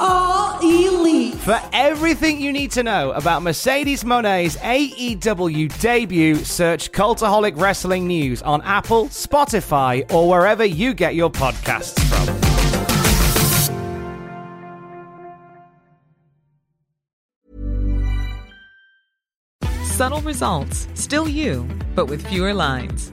are elite. For everything you need to know about Mercedes Moné's AEW debut, search Cultaholic Wrestling News on Apple, Spotify, or wherever you get your podcasts from. Subtle results, still you, but with fewer lines.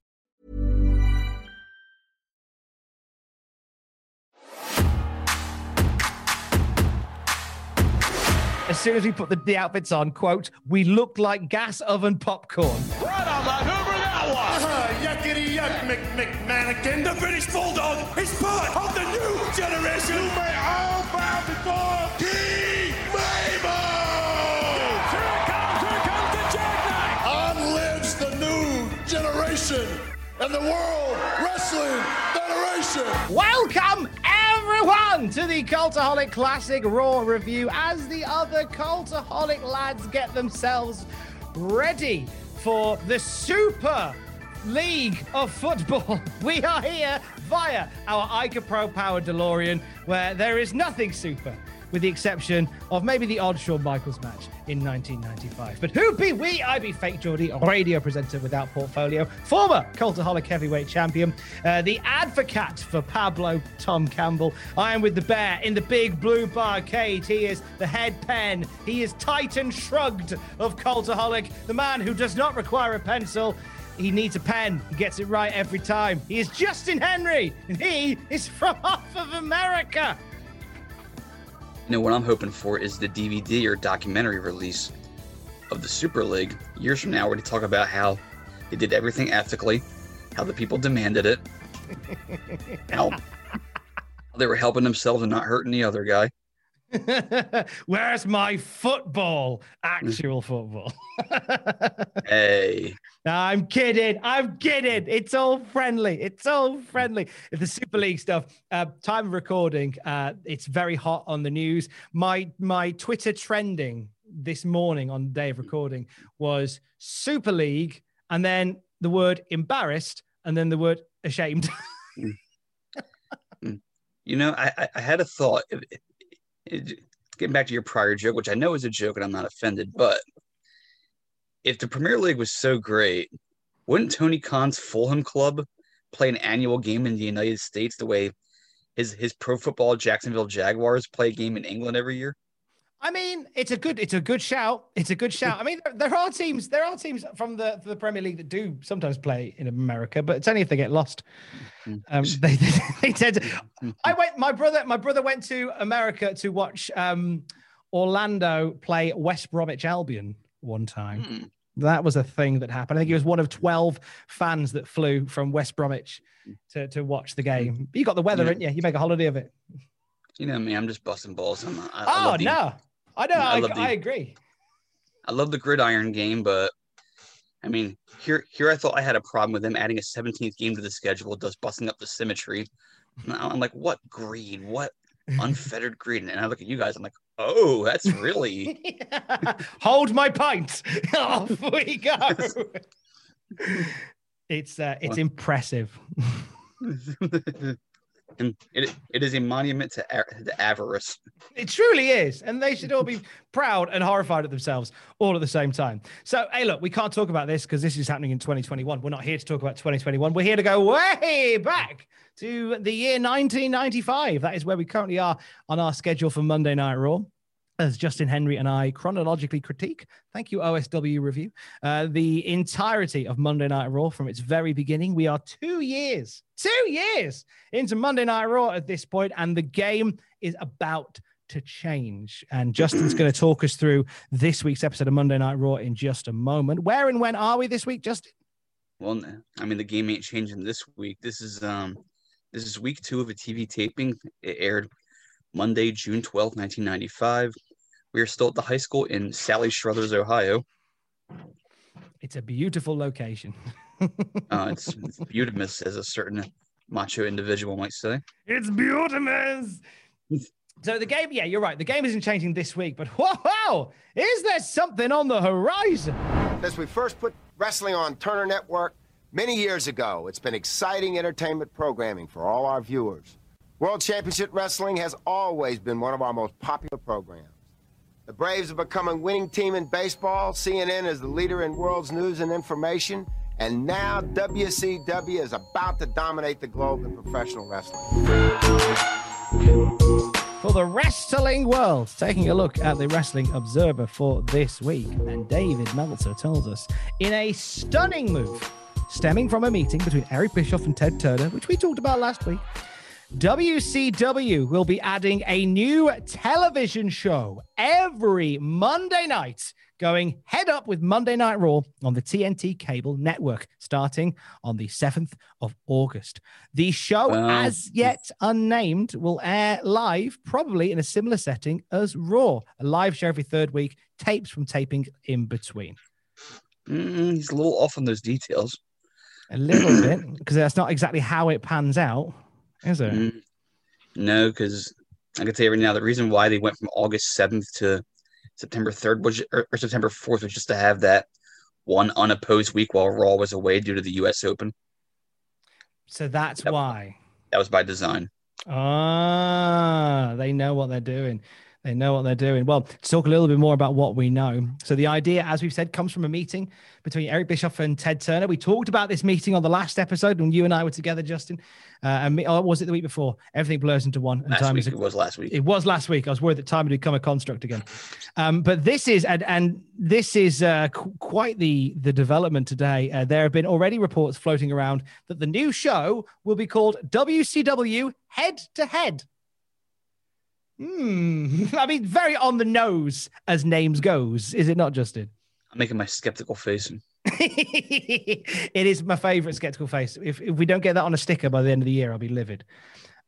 As soon as we put the, the outfits on, quote, we look like gas oven popcorn. Right on the Hoover that was. Uh, yuckity yuck, Mc, McMannequin. The British Bulldog is part of the new generation. You may all bow before King Mabel. Here it comes, here comes the jackknife. On lives the new generation and the World Wrestling Federation. Welcome, everyone, to the Cultaholic Classic Raw review as the other Cultaholic lads get themselves ready for the Super League of Football. We are here via our Ica Pro Power DeLorean, where there is nothing super, with the exception of maybe the odd Shawn Michaels match in 1995. But who be we? I be Fake Geordie, radio presenter without portfolio, former Cultaholic heavyweight champion, uh, the advocate for Pablo Tom Campbell. I am with the bear in the big blue barcade. He is the head pen. He is Titan Shrugged of Cultaholic, the man who does not require a pencil. He needs a pen. He gets it right every time. He is Justin Henry, and he is from off of America. Know what I'm hoping for is the DVD or documentary release of the Super League years from now, where they talk about how they did everything ethically, how the people demanded it, how they were helping themselves and not hurting the other guy. Where's my football? Actual football. Hey, I'm kidding. I'm kidding. It's all friendly. It's all friendly. The Super League stuff. Uh, time of recording. Uh, it's very hot on the news. My my Twitter trending this morning on the day of recording was Super League, and then the word embarrassed, and then the word ashamed. you know, I, I- I had a thought. It- it- it- getting back to your prior joke, which I know is a joke and I'm not offended, but if the Premier League was so great, wouldn't Tony Khan's Fulham club play an annual game in the United States the way his his pro football Jacksonville Jaguars play a game in England every year? I mean, it's a good, it's a good shout. It's a good shout. I mean, there, there are teams, there are teams from the the Premier League that do sometimes play in America, but it's only if they get lost. Um, they, they, they tend to. I went. My brother, my brother went to America to watch um, Orlando play West Bromwich Albion one time. Hmm. That was a thing that happened. I think he was one of twelve fans that flew from West Bromwich to to watch the game. You got the weather, Yeah. didn't you? You make a holiday of it. You know me, I'm just busting balls. I'm, I, I oh the- no, I know. I I, the- I agree. I love the gridiron game, but I mean, here here I thought I had a problem with them adding a 17th game to the schedule, thus busting up the symmetry. I'm like, what greed? What unfettered greed? And I look at you guys, I'm like, Oh, that's really. Hold my pint. Off we go. it's uh, it's impressive. And it, it is a monument to, to avarice. It truly is. And they should all be proud and horrified at themselves all at the same time. So, hey, look, we can't talk about this because this is happening in 2021. We're not here to talk about 2021. We're here to go way back to the year 1995. That is where we currently are on our schedule for Monday Night Raw as Justin Henry and I chronologically critique, thank you, OSW Review, uh, the entirety of Monday Night Raw from its very beginning. We are two years, two years into Monday Night Raw at this point, and the game is about to change. And Justin's going to talk us through this week's episode of Monday Night Raw in just a moment. Where and when are we this week, Justin? Well, I mean, the game ain't changing this week. This is um, this is week two of a TV taping. It aired Monday, June 12th, 1995. We are still at the high school in Sally Struthers, Ohio. It's a beautiful location. uh, it's, it's beautiful, as a certain macho individual might say. It's beautiful. So the game, yeah, you're right. The game isn't changing this week, but wow, is there something on the horizon? As we first put wrestling on Turner Network many years ago, it's been exciting entertainment programming for all our viewers. World Championship Wrestling has always been one of our most popular programs. The Braves have become a winning team in baseball. CNN is the leader in world's news and information. And now WCW is about to dominate the globe in professional wrestling. For the wrestling world, taking a look at the Wrestling Observer for this week. And David Meltzer tells us in a stunning move stemming from a meeting between Eric Bischoff and Ted Turner, which we talked about last week. WCW will be adding a new television show every Monday night, going head up with Monday Night Raw on the TNT cable network, starting on the 7th of August. The show, as yet unnamed, will air live, probably in a similar setting as Raw, a live show every third week, tapes from taping in between. He's a little off on those details. A little bit, because that's not exactly how it pans out. Is there? Mm, no, because I can tell you right now the reason why they went from August seventh to September third was or, or, September fourth was just to have that one unopposed week while Raw was away due to the U.S. Open. So that's that, why. That was by design. Ah, they know what they're doing. They know what they're doing. Well, to talk a little bit more about what we know. So, the idea, as we've said, comes from a meeting between Eric Bischoff and Ted Turner. We talked about this meeting on the last episode when you and I were together, Justin. Uh, and me, or was it the week before? Everything blurs into one. And last time week, is a, it was last week. It was last week. I was worried that time had become a construct again. Um, but this is and, and this is uh, qu- quite the the development today. Uh, there have been already reports floating around that the new show will be called WCW Head to Head. Hmm. I mean, very on the nose as names goes, is it not, Justin? I'm making my skeptical face. it is my favorite skeptical face. If, if we don't get that on a sticker by the end of the year, I'll be livid.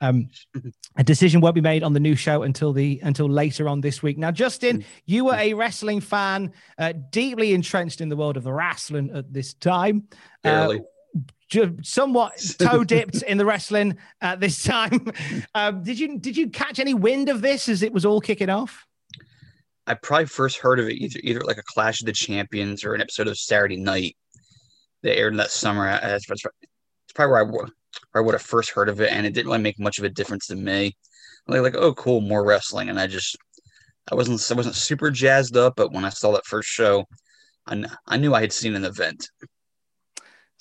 Um, a decision won't be made on the new show until the until later on this week. Now, Justin, you were a wrestling fan, uh, deeply entrenched in the world of the wrestling at this time. Uh, somewhat toe dipped in the wrestling at this time. Um, did you did you catch any wind of this as it was all kicking off? I probably first heard of it either either like a Clash of the Champions or an episode of Saturday Night that aired that summer. It's probably where I, where I would have first heard of it, and it didn't really make much of a difference to me. Like, like oh, cool, more wrestling, and I just I wasn't I wasn't super jazzed up, but when I saw that first show, I, I knew I had seen an event.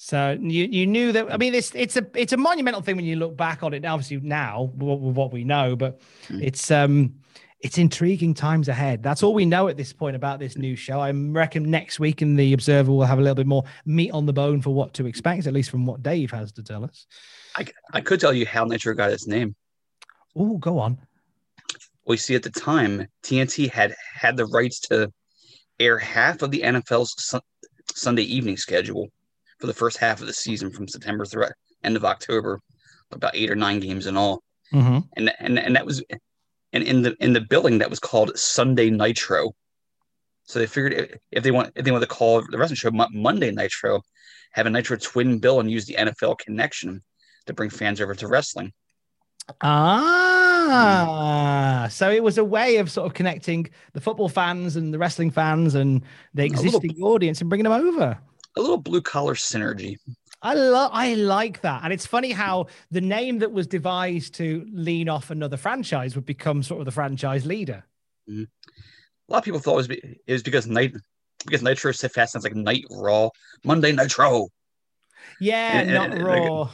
So you you knew that. I mean, it's it's a it's a monumental thing when you look back on it. Obviously now with what we know, but mm. it's um it's intriguing times ahead. That's all we know at this point about this new show. I reckon next week in the Observer we'll have a little bit more meat on the bone for what to expect, at least from what Dave has to tell us. I, I could tell you how Nitro got its name. Oh, go on. We see at the time TNT had had the rights to air half of the NFL's su- Sunday evening schedule for the first half of the season from September through end of October, about eight or nine games in all. Mm-hmm. And, and and that was and in the in the billing that was called Sunday Nitro. So they figured if they want if they want to call the wrestling show Monday Nitro, have a Nitro twin bill and use the NFL connection to bring fans over to wrestling. Ah, so it was a way of sort of connecting the football fans and the wrestling fans and the existing audience and bringing them over. A little blue collar synergy. I love I like that. And it's funny how the name that was devised to lean off another franchise would become sort of the franchise leader. Mm-hmm. A lot of people thought it was, be, it was because night because Nitro so fast sounds like Night Raw, Monday Nitro. Yeah, and, not and, Raw.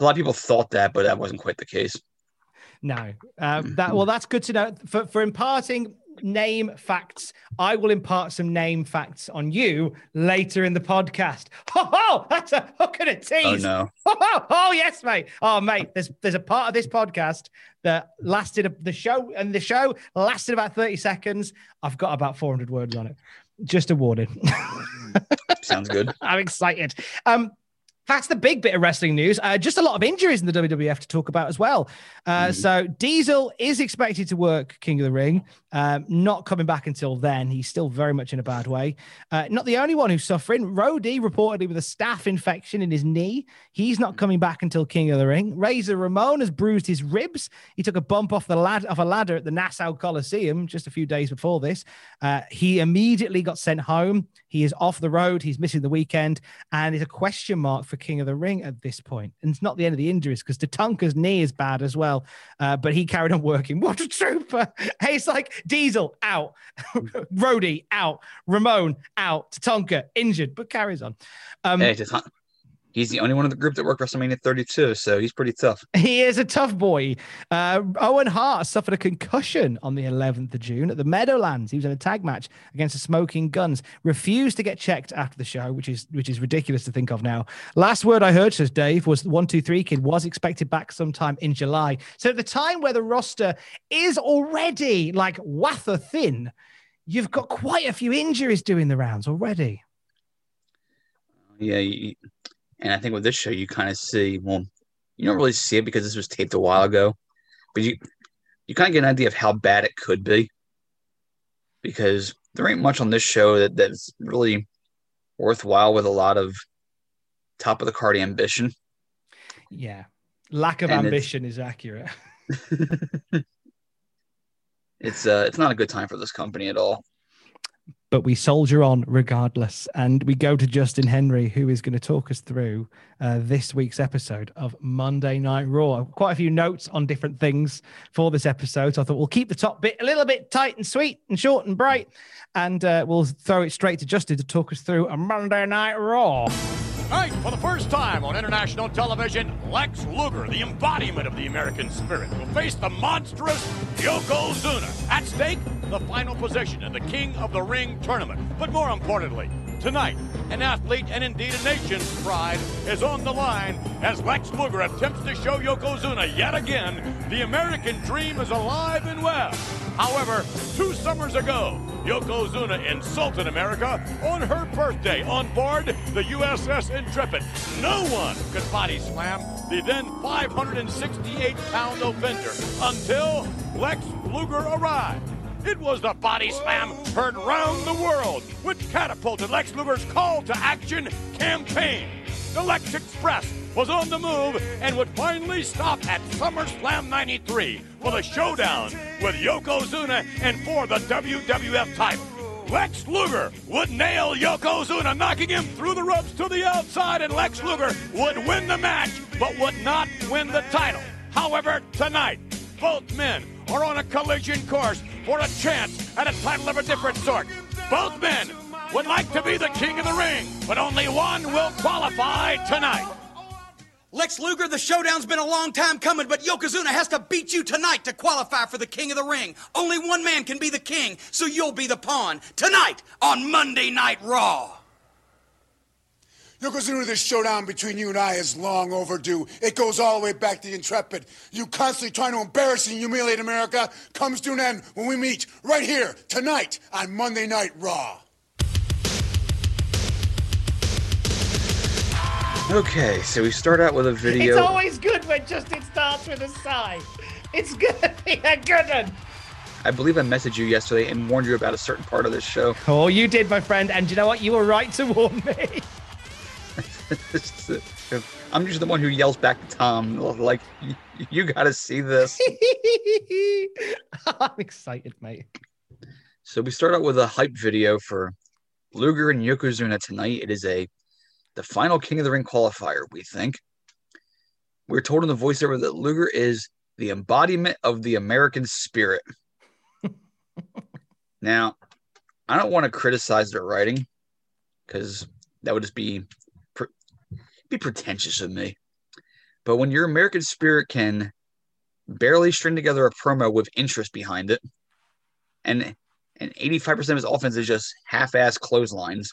A lot of people thought that, but that wasn't quite the case. No, uh, that well, that's good to know. For for imparting name facts, I will impart some name facts on you later in the podcast. Oh, oh that's a hook and a tease. Oh no. Oh, oh, oh, yes, mate. Oh mate, there's there's a part of this podcast that lasted a, the show, and the show lasted about thirty seconds. I've got about four hundred words on it. Just awarded. Sounds good. I'm excited. Um, that's the big bit of wrestling news. Uh, just a lot of injuries in the WWF to talk about as well. Uh, mm. So Diesel is expected to work King of the Ring, um, not coming back until then. He's still very much in a bad way. Uh, not the only one who's suffering. Rody reportedly with a staph infection in his knee. He's not coming back until King of the Ring. Razor Ramon has bruised his ribs. He took a bump off the lad off a ladder at the Nassau Coliseum just a few days before this. Uh, he immediately got sent home. He is off the road. He's missing the weekend, and is a question mark for King of the Ring at this point. And it's not the end of the injuries because Tatanka's knee is bad as well, uh, but he carried on working. What a trooper! Hey, it's like Diesel out, Rody out, Ramon out, Tatanka injured, but carries on. Um, hey, he's the only one in the group that worked WrestleMania 32, so he's pretty tough. He is a tough boy. Uh, Owen Hart suffered a concussion on the 11th of June at the Meadowlands. He was in a tag match against the Smoking Guns. Refused to get checked after the show, which is which is ridiculous to think of now. Last word I heard, says Dave, was one two three kid was expected back sometime in July. So at the time where the roster is already like wafer thin, you've got quite a few injuries doing the rounds already. Yeah, you, and I think with this show, you kind of see, well, you don't really see it because this was taped a while ago, but you you kind of get an idea of how bad it could be because there ain't much on this show that, that's really worthwhile with a lot of top of the card ambition. Yeah. Lack of and ambition is accurate. it's uh it's not a good time for this company at all but we soldier on regardless. And we go to Justin Henry, who is going to talk us through uh, this week's episode of Monday Night Raw. Quite a few notes on different things for this episode. So I thought we'll keep the top bit a little bit tight and sweet and short and bright. And uh, we'll throw it straight to Justin to talk us through a Monday Night Raw. Tonight, for the first time on international television, Lex Luger, the embodiment of the American spirit, will face the monstrous Yokozuna. At stake, the final position in the King of the Ring tournament. But more importantly, tonight, an athlete and indeed a nation's pride is on the line as Lex Luger attempts to show Yokozuna yet again the American dream is alive and well. However, two summers ago, Yokozuna insulted America on her birthday on board the USS Intrepid. No one could body slam the then 568 pound offender until Lex Luger arrived. It was the body slam heard round the world, which catapulted Lex Luger's call to action campaign. The Lex Express was on the move and would finally stop at SummerSlam 93 for the showdown with Yokozuna and for the WWF title. Lex Luger would nail Yokozuna, knocking him through the ropes to the outside, and Lex Luger would win the match, but would not win the title. However, tonight, both men are on a collision course for a chance at a title of a different sort. Both men would like to be the king of the ring, but only one will qualify tonight. Lex Luger, the showdown's been a long time coming, but Yokozuna has to beat you tonight to qualify for the King of the Ring. Only one man can be the king, so you'll be the pawn. Tonight on Monday Night Raw. Yokozuna, this showdown between you and I is long overdue. It goes all the way back to the Intrepid. You constantly trying to embarrass and humiliate America comes to an end when we meet right here tonight on Monday Night Raw. Okay, so we start out with a video. It's always good when Justin starts with a sigh. It's good. yeah, good one. I believe I messaged you yesterday and warned you about a certain part of this show. Oh, you did, my friend. And you know what? You were right to warn me. I'm just the one who yells back to Tom, like, You got to see this. I'm excited, mate. So we start out with a hype video for Luger and Yokozuna tonight. It is a the final King of the Ring qualifier, we think. We're told in the voiceover that Luger is the embodiment of the American spirit. now, I don't want to criticize their writing because that would just be pre- be pretentious of me. But when your American spirit can barely string together a promo with interest behind it, and and 85% of his offense is just half-ass clotheslines,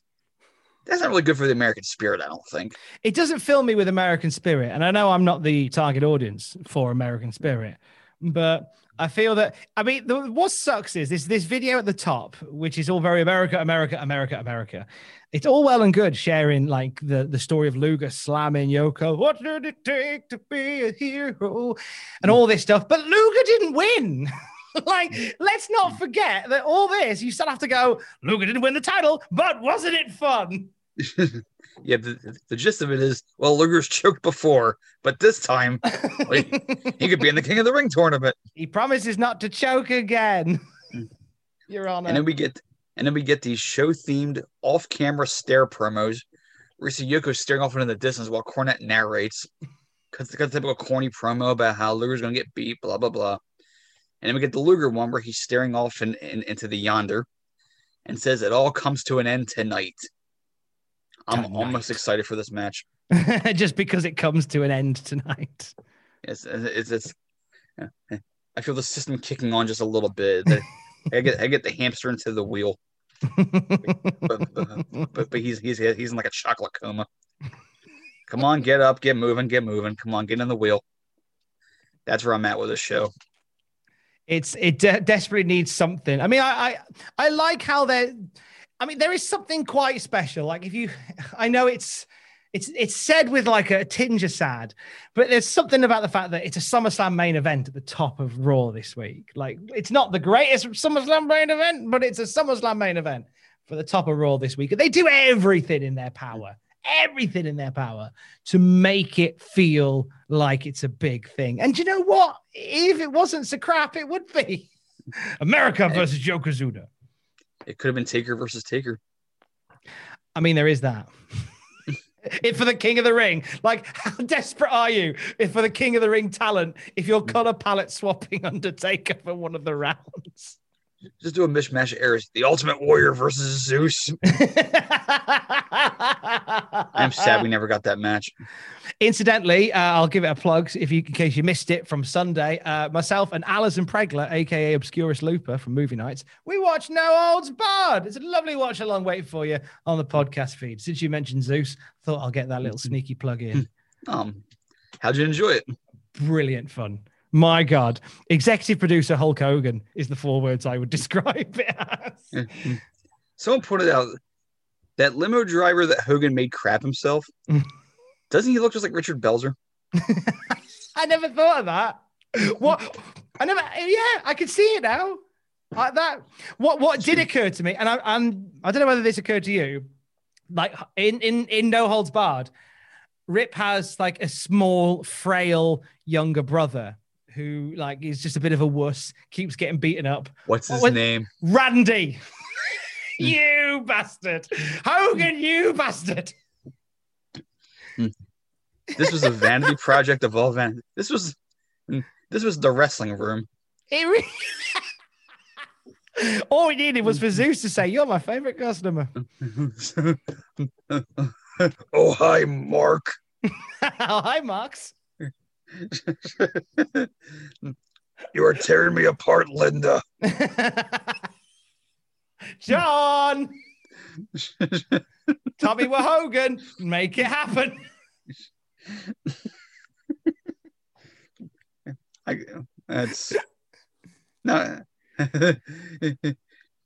that's not really good for the American spirit, I don't think. It doesn't fill me with American spirit. And I know I'm not the target audience for American spirit, but I feel that I mean the, what sucks is this this video at the top, which is all very America, America, America, America. It's all well and good sharing like the the story of Luger slamming Yoko. What did it take to be a hero? And hmm. all this stuff, but Luger didn't win. like, let's not mm. forget that all this, you still have to go, Luger didn't win the title, but wasn't it fun? yeah, the, the gist of it is, well, Luger's choked before, but this time well, he, could be in the King of the Ring tournament. He promises not to choke again. Mm. Your Honor. And then we get and then we get these show themed off camera stare promos you see Yoko staring off into the distance while Cornette narrates. Because the typical corny promo about how Luger's gonna get beat, blah blah blah. And then we get the Luger one where he's staring off in, in, into the yonder and says it all comes to an end tonight. I'm Tonight. almost excited for this match. Just because it comes to an end tonight. It's it's, it's I feel the system kicking on just a little bit. I get I get the hamster into the wheel. but, but, but but he's he's he's in like a chocolate coma. Come on, get up, get moving, get moving. Come on, get in the wheel. That's where I'm at with this show. It's it de- desperately needs something. I mean, I, I I like how they're. I mean, there is something quite special. Like if you, I know it's it's it's said with like a tinge of sad, but there's something about the fact that it's a SummerSlam main event at the top of Raw this week. Like it's not the greatest SummerSlam main event, but it's a SummerSlam main event for the top of Raw this week. They do everything in their power, everything in their power to make it feel like it's a big thing. And you know what? If it wasn't so crap, it would be America versus Yokozuna. It could have been Taker versus Taker. I mean, there is that. if for the King of the Ring, like how desperate are you if for the King of the Ring talent, if you're hmm. color palette swapping Undertaker for one of the rounds? Just do a mishmash of eras. The Ultimate Warrior versus Zeus. I'm sad we never got that match. Incidentally, uh, I'll give it a plug if you, in case you missed it from Sunday. Uh, myself and Alison Pregler, aka Obscurus Lupa from Movie Nights, we watched No Holds Barred. It's a lovely watch along waiting for you on the podcast feed. Since you mentioned Zeus, thought I'll get that little sneaky plug in. Um, how'd you enjoy it? Brilliant fun. My God, executive producer Hulk Hogan is the four words I would describe it as. Someone pointed out that limo driver that Hogan made crap himself. Doesn't he look just like Richard Belzer? I never thought of that. What? I never. Yeah, I can see it now. Like that. What? What did occur to me, and I, I'm. I don't know whether this occurred to you. Like in in in No Holds Barred, Rip has like a small, frail younger brother who like is just a bit of a wuss, keeps getting beaten up. What's his What- name? Randy. Hmm. you bastard. Hogan, you bastard. Hmm. This was a vanity project of all vanity. This was hmm, this was the wrestling room. It really... All we needed was for Zeus to say, You're my favorite customer. oh hi, Mark. Oh, hi, Max. You are tearing me apart, Linda. John. Tommy with Hogan. Make it happen. I, that's no.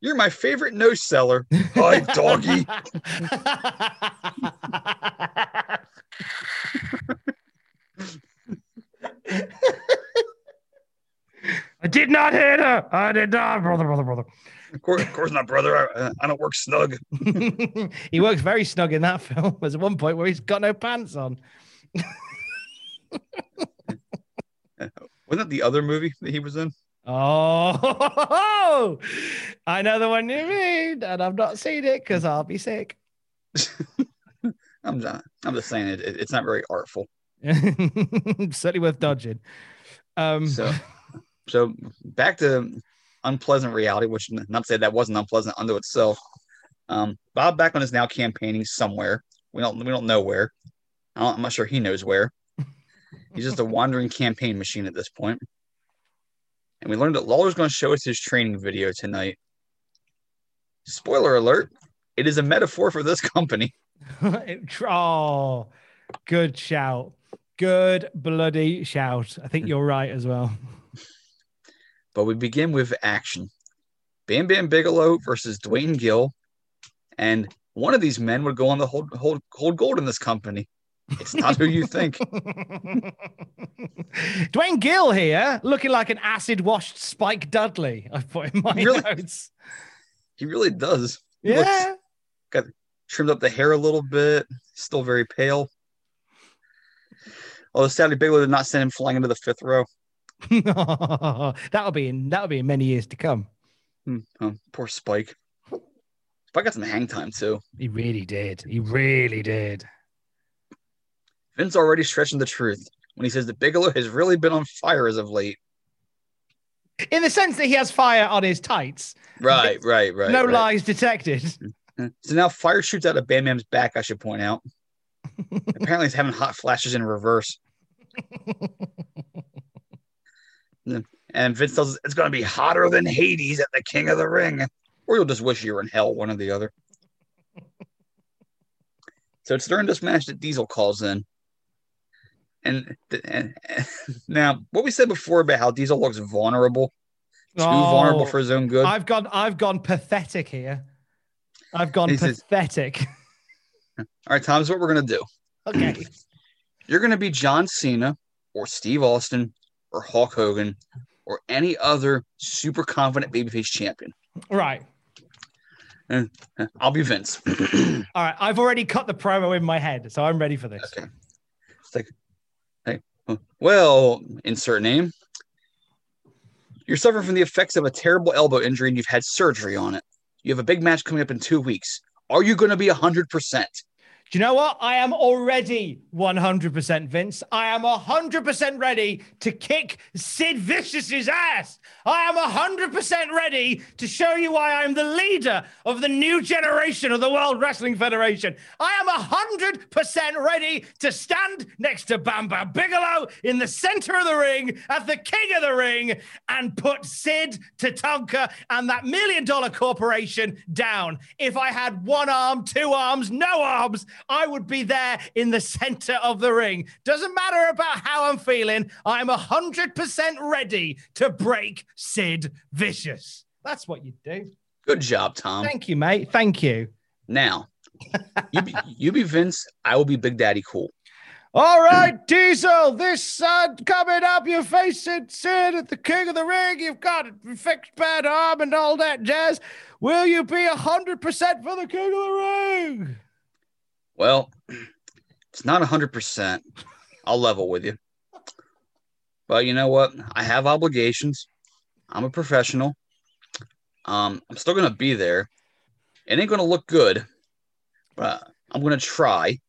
You're my favorite no seller. Hi, doggy. I did not hit her. I did not, brother, brother, brother. Of course, of course not, brother. I, I don't work snug. he works very snug in that film. There's one point where he's got no pants on. Wasn't that the other movie that he was in? Oh, I know the one you mean, and I've not seen it because I'll be sick. I'm not. I'm just saying it. it- It's not very artful. Certainly worth dodging. Um, So, so back to unpleasant reality, which not to say that wasn't unpleasant unto itself. Um, Bob Backlund is now campaigning somewhere. We don't. We don't know where. I I'm not sure he knows where. He's just a wandering campaign machine at this point. And we learned that Lawler's going to show us his training video tonight. Spoiler alert: it is a metaphor for this company. oh, good shout. Good bloody shout. I think you're right as well. But we begin with action. Bam Bam Bigelow versus Duane Gill. And one of these men would go on to hold, hold, hold gold in this company. It's not who you think. Duane Gill here, looking like an acid washed Spike Dudley. I put in my Really? notes. He really does. He looks- Yeah. got trimmed up the hair a little bit. Still very pale. Although sadly Bigelow did not send him flying into the fifth row. that'll be in that'll be in many years to come. Hmm, oh, poor Spike. Spike got some hang time too. He really did. He really did. Vince already stretching the truth when he says that Bigelow has really been on fire as of late. In the sense that he has fire on his tights. Right, right, right. no right. lies detected. So now fire shoots out of Bam Bam's back, I should point out. Apparently, he's having hot flashes in reverse. and Vince tells us it's going to be hotter than Hades at the King of the Ring. Or you'll just wish you were in hell, one or the other. so it's during this match that Diesel calls in. And, and, and now, what we said before about how Diesel looks vulnerable, too oh, vulnerable Oh, for his own good. I've gone I've gone pathetic here. I've gone He says- pathetic. All right, Tom, this is what we're going to do. Okay. You're going to be John Cena or Steve Austin or Hulk Hogan or any other super confident babyface champion. right. And I'll be Vince. All right. I've already cut the promo in my head, so I'm ready for this. Okay. It's like, hey, well, insert name. You're suffering from the effects of a terrible elbow injury and you've had surgery on it. You have a big match coming up in two weeks. Are you going to be 100%? Do you know what? I am already 100% Vince. I am 100% ready to kick Sid Vicious's ass. I am 100% ready to show you why I'm the leader of the new generation of the World Wrestling Federation. I am 100% ready to stand next to Bam Bam Bigelow in the center of the ring at the king of the ring and put Sid Tatanka and that million dollar corporation down. If I had one arm, two arms, no arms, I would be there in the center of the ring. Doesn't matter about how I'm feeling, I'm 100% ready to break Sid Vicious. That's what you do. Good job, Tom. Thank you, mate. Thank you. Now, you be, you be Vince. I will be Big Daddy Cool. All right, Diesel, this uh, coming up, you're facing Sid at the King of the Ring. You've got a fixed bad arm and all that jazz. Will you be 100% for the King of the Ring? Well, it's not 100%. I'll level with you. But you know what? I have obligations. I'm a professional. Um, I'm still going to be there. It ain't going to look good, but I'm going to try.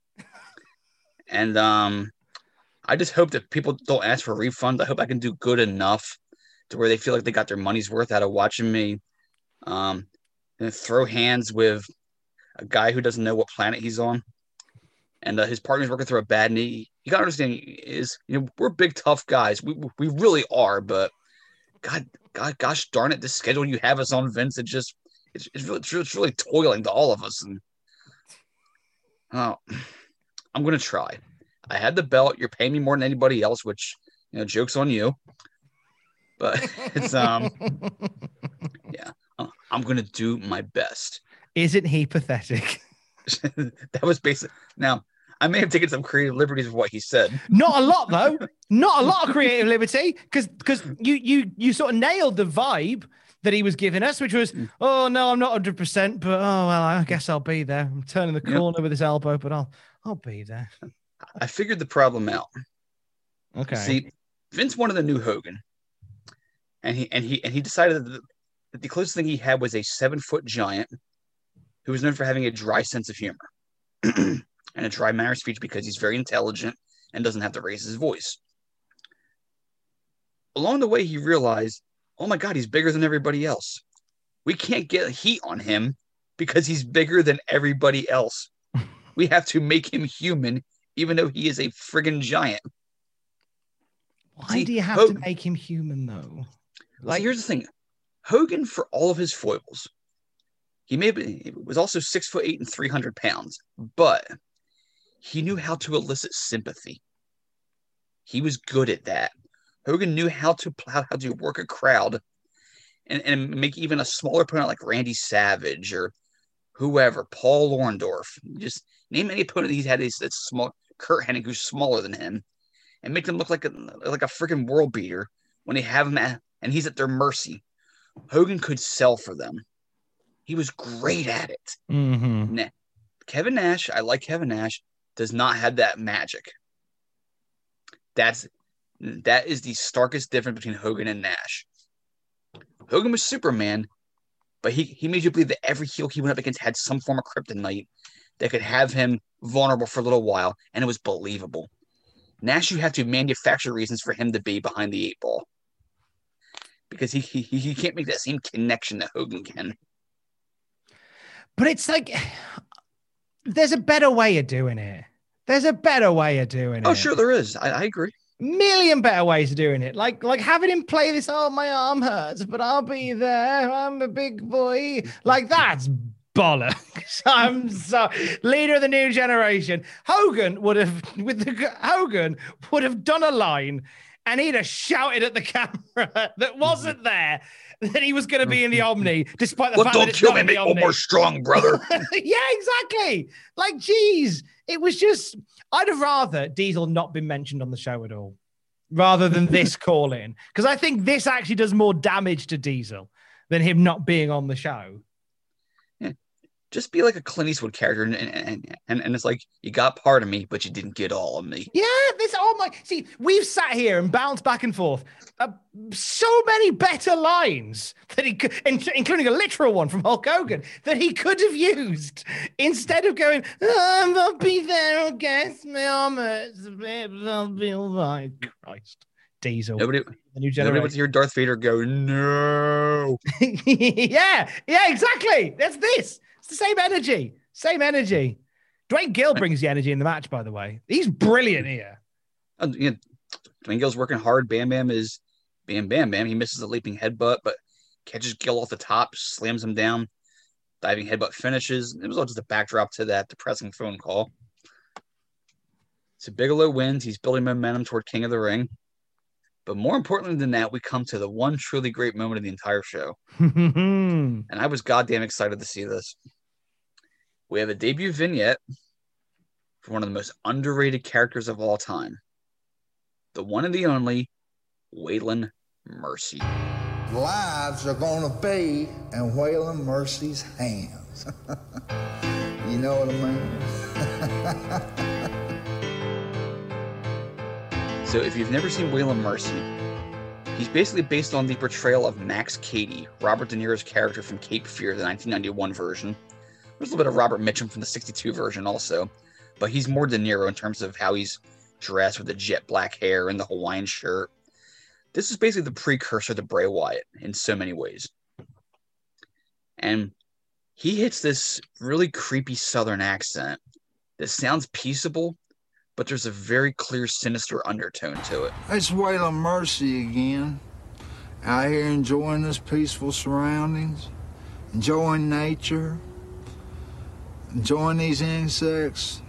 And um, I just hope that people don't ask for refunds. I hope I can do good enough to where they feel like they got their money's worth out of watching me um, and throw hands with a guy who doesn't know what planet he's on and uh, his partner's working through a bad knee. You gotta understand is you know we're big tough guys. We we really are, but God God gosh darn it, this schedule you have us on, Vince, it just it's it's really it's really, toiling to all of us. And oh, I'm gonna try. I had the belt. You're paying me more than anybody else, which you know, jokes on you. But it's um, yeah, uh, I'm gonna do my best. Isn't he pathetic? that was basic. Now, I may have taken some creative liberties with what he said. Not a lot, though. Not a lot of creative liberty, because because you you you sort of nailed the vibe that he was giving us, which was, mm. oh no, I'm not 100, percent but oh well, I guess I'll be there. I'm turning the Yep. corner with his elbow, but I'll I'll be there. I figured the problem out. Okay. See, Vince wanted a new Hogan, and he and he and he decided that the, that the closest thing he had was a seven foot giant who was known for having a dry sense of humor and a dry manner of speech because he's very intelligent and doesn't have to raise his voice. Along the way, he realized, oh my God, he's bigger than everybody else. We can't get heat on him because he's bigger than everybody else. we have to make him human, even though he is a friggin' giant. Why See, do you have Hogan- to make him human though? Like, here's the thing Hogan, for all of his foibles, he may be, he was also six foot eight and 300 pounds, but he knew how to elicit sympathy. He was good at that. Hogan knew how to how, how to work a crowd and, and make even a smaller opponent like Randy Savage or whoever, Paul Orndorff. Just name any opponent he's had that's small, Curt Hennig, who's smaller than him, and make them look like a like a freaking world beater when they have him at, and he's at their mercy. Hogan could sell for them. He was great at it. Mm-hmm. Kevin Nash, I like Kevin Nash, does not have that magic. That's that is the starkest difference between Hogan and Nash. Hogan was Superman, but he, he made you believe that every heel he went up against had some form of kryptonite that could have him vulnerable for a little while, and it was believable. Nash, you have to manufacture reasons for him to be behind the eight ball because he he, he can't make that same connection that Hogan can. But it's like there's a better way of doing it. There's a better way of doing oh, it. Oh, sure, there is. I, I agree. million better ways of doing it. Like like having him play this. Oh, my arm hurts, but I'll be there. I'm a big boy. Like that's bollocks. I'm so leader of the new generation. Hogan would have with the Hogan would have done a line. And he'd have shouted at the camera that wasn't there that he was going to be in the Omni, despite the Well, fact don't that it's kill not me, in the make one Omni. more strong, brother. yeah, exactly. Like, geez, it was just. I'd have rather Diesel not been mentioned on the show at all, rather than this call in, because I think this actually does more damage to Diesel than him not being on the show. Just be like a Clint Eastwood character, and and, and and it's like you got part of me, but you didn't get all of me. Yeah, this. Oh my! See, we've sat here and bounced back and forth. Uh, so many better lines that he could, in- including a literal one from Hulk Hogan, that he could have used instead of going. "Oh, I'll be there against my armor. I'll be all right. Christ, Diesel. Nobody, the new nobody generation. wants to hear Darth Vader go no. yeah, yeah, exactly. That's this. It's the same energy. Same energy. Duane Gill brings the energy in the match, by the way. He's brilliant here. Uh, know, Duane Gill's working hard. Bam Bam is Bam Bam Bam. He misses a leaping headbutt, but catches Gill off the top, slams him down. Diving headbutt finishes. It was all just a backdrop to that depressing phone call. So Bigelow wins. He's building momentum toward King of the Ring. But more importantly than that, we come to the one truly great moment of the entire show. And I was goddamn excited to see this. We have a debut vignette for one of the most underrated characters of all time. The one and the only Waylon Mercy. lives are going to be in Waylon Mercy's hands. you know what I mean? So if you've never seen Waylon Mercy, he's basically based on the portrayal of Max Cady, Robert De Niro's character from Cape Fear, the 1991 version. There's a little bit of Robert Mitchum from the 62 version also, but he's more De Niro in terms of how he's dressed with the jet black hair and the Hawaiian shirt. This is basically the precursor to Bray Wyatt in so many ways. And he hits this really creepy southern accent that sounds peaceable, but there's a very clear sinister undertone to it. It's Waylon Mercy again. Out here enjoying this peaceful surroundings, enjoying nature, enjoying these insects,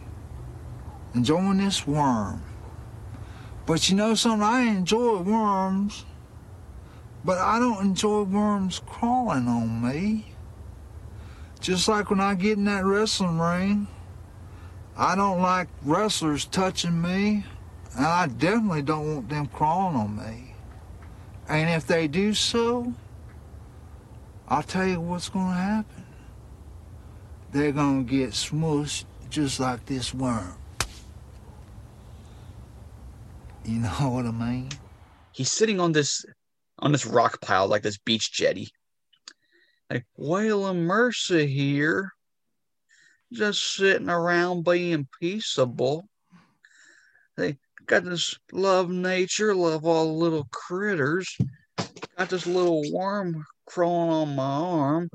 enjoying this worm. But you know something? I enjoy worms, but I don't enjoy worms crawling on me. Just like when I get in that wrestling ring, I don't like wrestlers touching me, and I definitely don't want them crawling on me. And if they do so, I'll tell you what's going to happen. They're going to get smushed just like this worm. You know what I mean? he's sitting on this on this rock pile like this beach jetty. Like Waylon Mercy here, just sitting around being peaceable. They got this love nature, love all the little critters. Got this little worm crawling on my arm.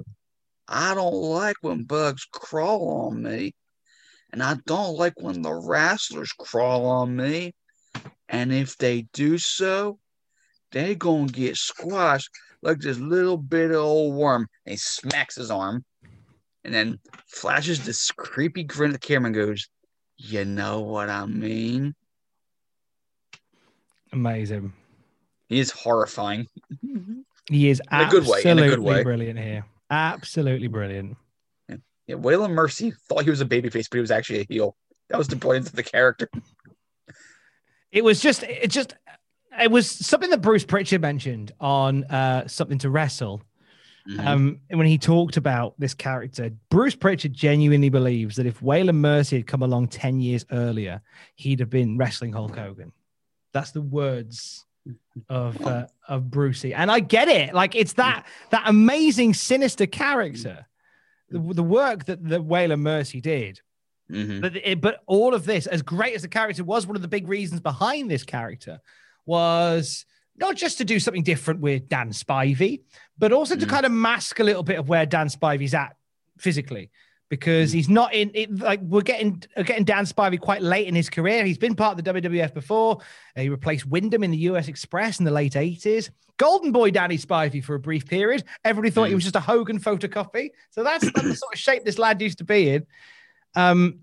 I don't like when bugs crawl on me. And I don't like when the wrestlers crawl on me. And if they do so, they gonna get squashed like this little bit of old worm. And he smacks his arm and then flashes this creepy grin at the camera and goes, You know what I mean? Amazing. He is horrifying. Mm-hmm. He is In a good way, in a good absolutely way. brilliant here. Absolutely brilliant. Yeah, Waylon Mercy thought he was a babyface, but he was actually a heel. That was the brilliance of the character. It was just, it just, it was something that Bruce Prichard mentioned on uh, something to wrestle. Mm-hmm. Um, when he talked about this character, Bruce Prichard genuinely believes that if Waylon Mercy had come along 10 years earlier, he'd have been wrestling Hulk Hogan. That's the words of uh, of Brucey. And I get it. Like it's that that amazing sinister character. The, the work that the Waylon Mercy did Mm-hmm. but it, but all of this, as great as the character was, one of the big reasons behind this character was not just to do something different with Dan Spivey, but also to kind of mask a little bit of where Dan Spivey's at physically. Because he's not in it, like we're getting getting Dan Spivey quite late in his career. He's been part of the WWF before. Uh, He replaced Windham in the US Express in the late 80s. Golden Boy Danny Spivey for a brief period. Everybody thought he was just a Hogan photocopy. So that's, that's the sort of shape this lad used to be in um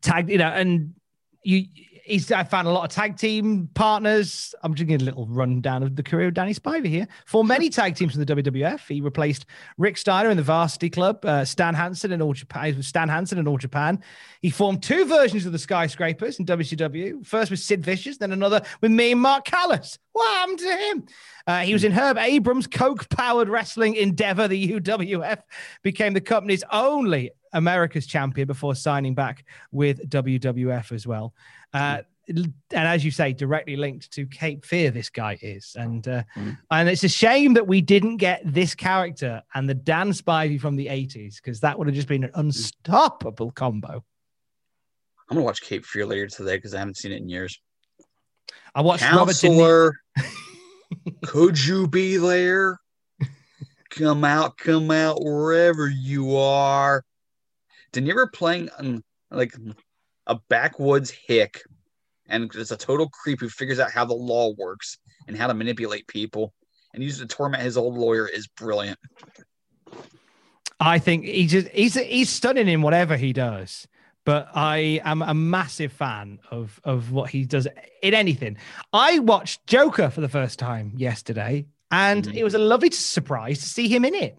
tag you know and you he's i found a lot of tag team partners. I'm just giving a little rundown of the career of danny spivey here. For many tag teams in the wwf he replaced rick steiner in the varsity club uh, stan hansen in all japan with stan hansen in all japan. He formed two versions of the skyscrapers in wcw first with sid vicious then another with mean mark callous what happened to him? Uh, he was in Herb Abrams' Coke powered wrestling endeavor. The UWF became the company's only America's champion before signing back with WWF as well. Uh, and as you say, directly linked to Cape Fear, this guy is, and uh, and it's a shame that we didn't get this character and the Dan Spivey from the '80s because that would have just been an unstoppable combo. I'm gonna watch Cape Fear later today because I haven't seen it in years. I watched Robert De Niro- Counselor, could you be there? Come out, come out wherever you are. Did you ever playing um, like a backwoods hick and it's a total creep who figures out how the law works and how to manipulate people and uses to torment his old lawyer is brilliant. I think he's just he's he's stunning in whatever he does. But I am a massive fan of of what he does in anything. I watched Joker for the first time yesterday, and Mm-hmm. it was a lovely surprise to see him in it.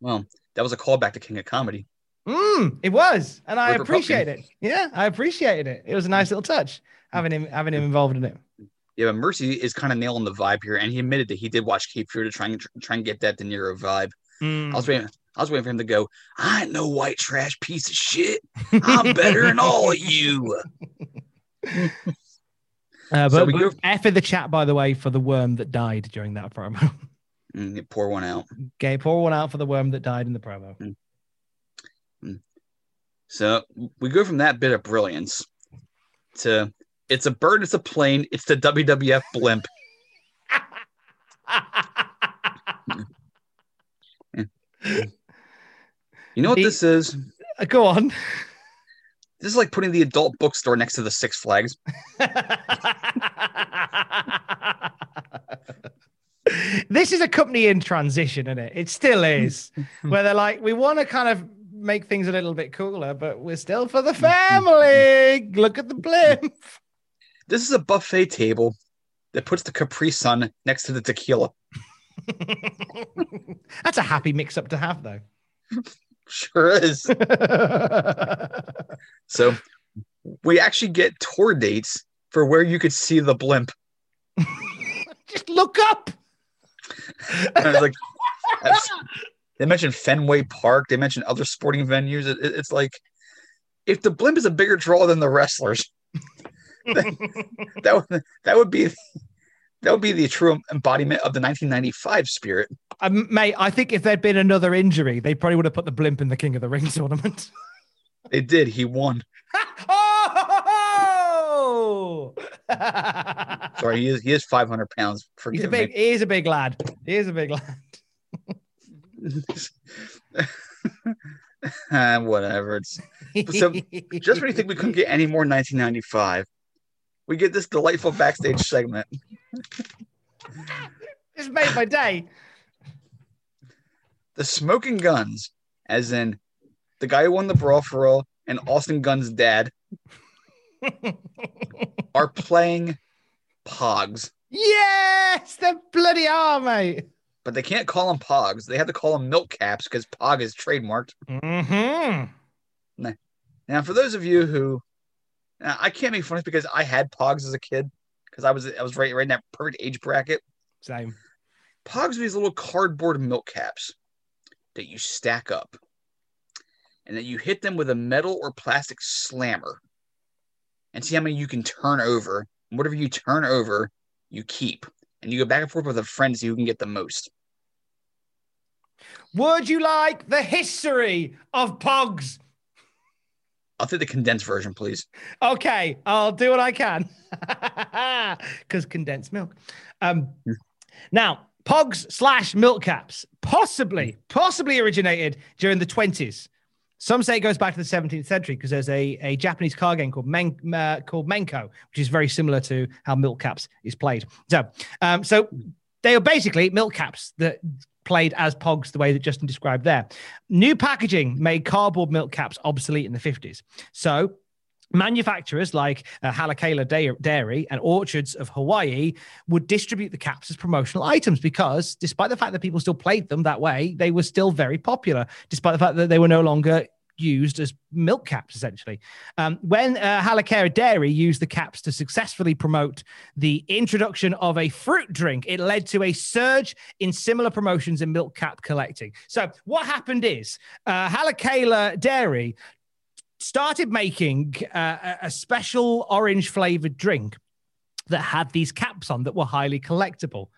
Well, that was a callback to King of Comedy. Mm, it was, and I Rupert appreciate Pupkin. it. Yeah, I appreciated it. It was a nice little touch having him having him involved in it. Yeah, but Mercy is kind of nailing the vibe here, and he admitted that he did watch Cape Fear to try and try and get that De Niro vibe. Mm. I was waiting. I was waiting for him to go. I ain't no white trash piece of shit. I'm better than all of you. Uh, but, So we go- F in the chat, by the way, for the worm that died during that promo. Mm, pour one out. okay, pour one out for the worm that died in the promo. So we go from that bit of brilliance to it's a bird, it's a plane, it's the WWF blimp. You know what this is? Uh, Go on. This is like putting the adult bookstore next to the Six Flags. this is a company in transition, isn't it? It still is. where they're like, we want to kind of make things a little bit cooler, but we're still for the family. Look at the blimp. This is a buffet table that puts the Capri Sun next to the tequila. That's a happy mix up to have, though. Sure is. so we actually get tour dates for where you could see the blimp. Just look up. And I was like, they mentioned Fenway Park. They mentioned other sporting venues. It- it- it's like if the blimp is a bigger draw than the wrestlers, that, that would that would be That would be the true embodiment of the 1995 spirit. Um, mate, I think if there'd been another injury, they probably would have put the blimp in the King of the Ring tournament. They did. He won. oh! Sorry, he is he is 500 pounds. He's a big. me. He is a big lad. He is a big lad. Ah, whatever. It's so just when you think we couldn't get any more 1995, we get this delightful backstage segment. this made my day. The Smoking Guns, as in the guy who won the Brawl for All and Austin Gunn's dad, are playing Pogs, Yes, the bloody are, mate. But they can't call them Pogs. They have to call them Milk Caps because Pog is trademarked. Mm-hmm. Now, for those of you who now, I can't make fun of because I had Pogs as a kid because I was I was right right in that perfect age bracket. Same. Pogs are these little cardboard milk caps that you stack up, and then you hit them with a metal or plastic slammer, and see how many you can turn over. And whatever you turn over, you keep, and you go back and forth with a friend to see who can get the most. Would you like the history of Pogs? I'll take the condensed version, please. Okay, I'll do what I can. Because condensed milk. Um, now, Pogs slash milk caps possibly, possibly originated during the 20s. Some say it goes back to the 17th century because there's a, a Japanese card game called Men, uh, called Menko, which is very similar to how milk caps is played. So, um, so they are basically milk caps that played as pogs the way that Justin described there. New packaging made cardboard milk caps obsolete in the 50s. So Manufacturers like uh, Haleakala Dairy and Orchards of Hawaii would distribute the caps as promotional items because, despite the fact that people still played them that way, they were still very popular, despite the fact that they were no longer used as milk caps, essentially. Um, when uh, Haleakala Dairy used the caps to successfully promote the introduction of a fruit drink, it led to a surge in similar promotions in milk cap collecting. So, what happened is uh, Haleakala Dairy started making uh, a special orange flavored drink that had these caps on that were highly collectible.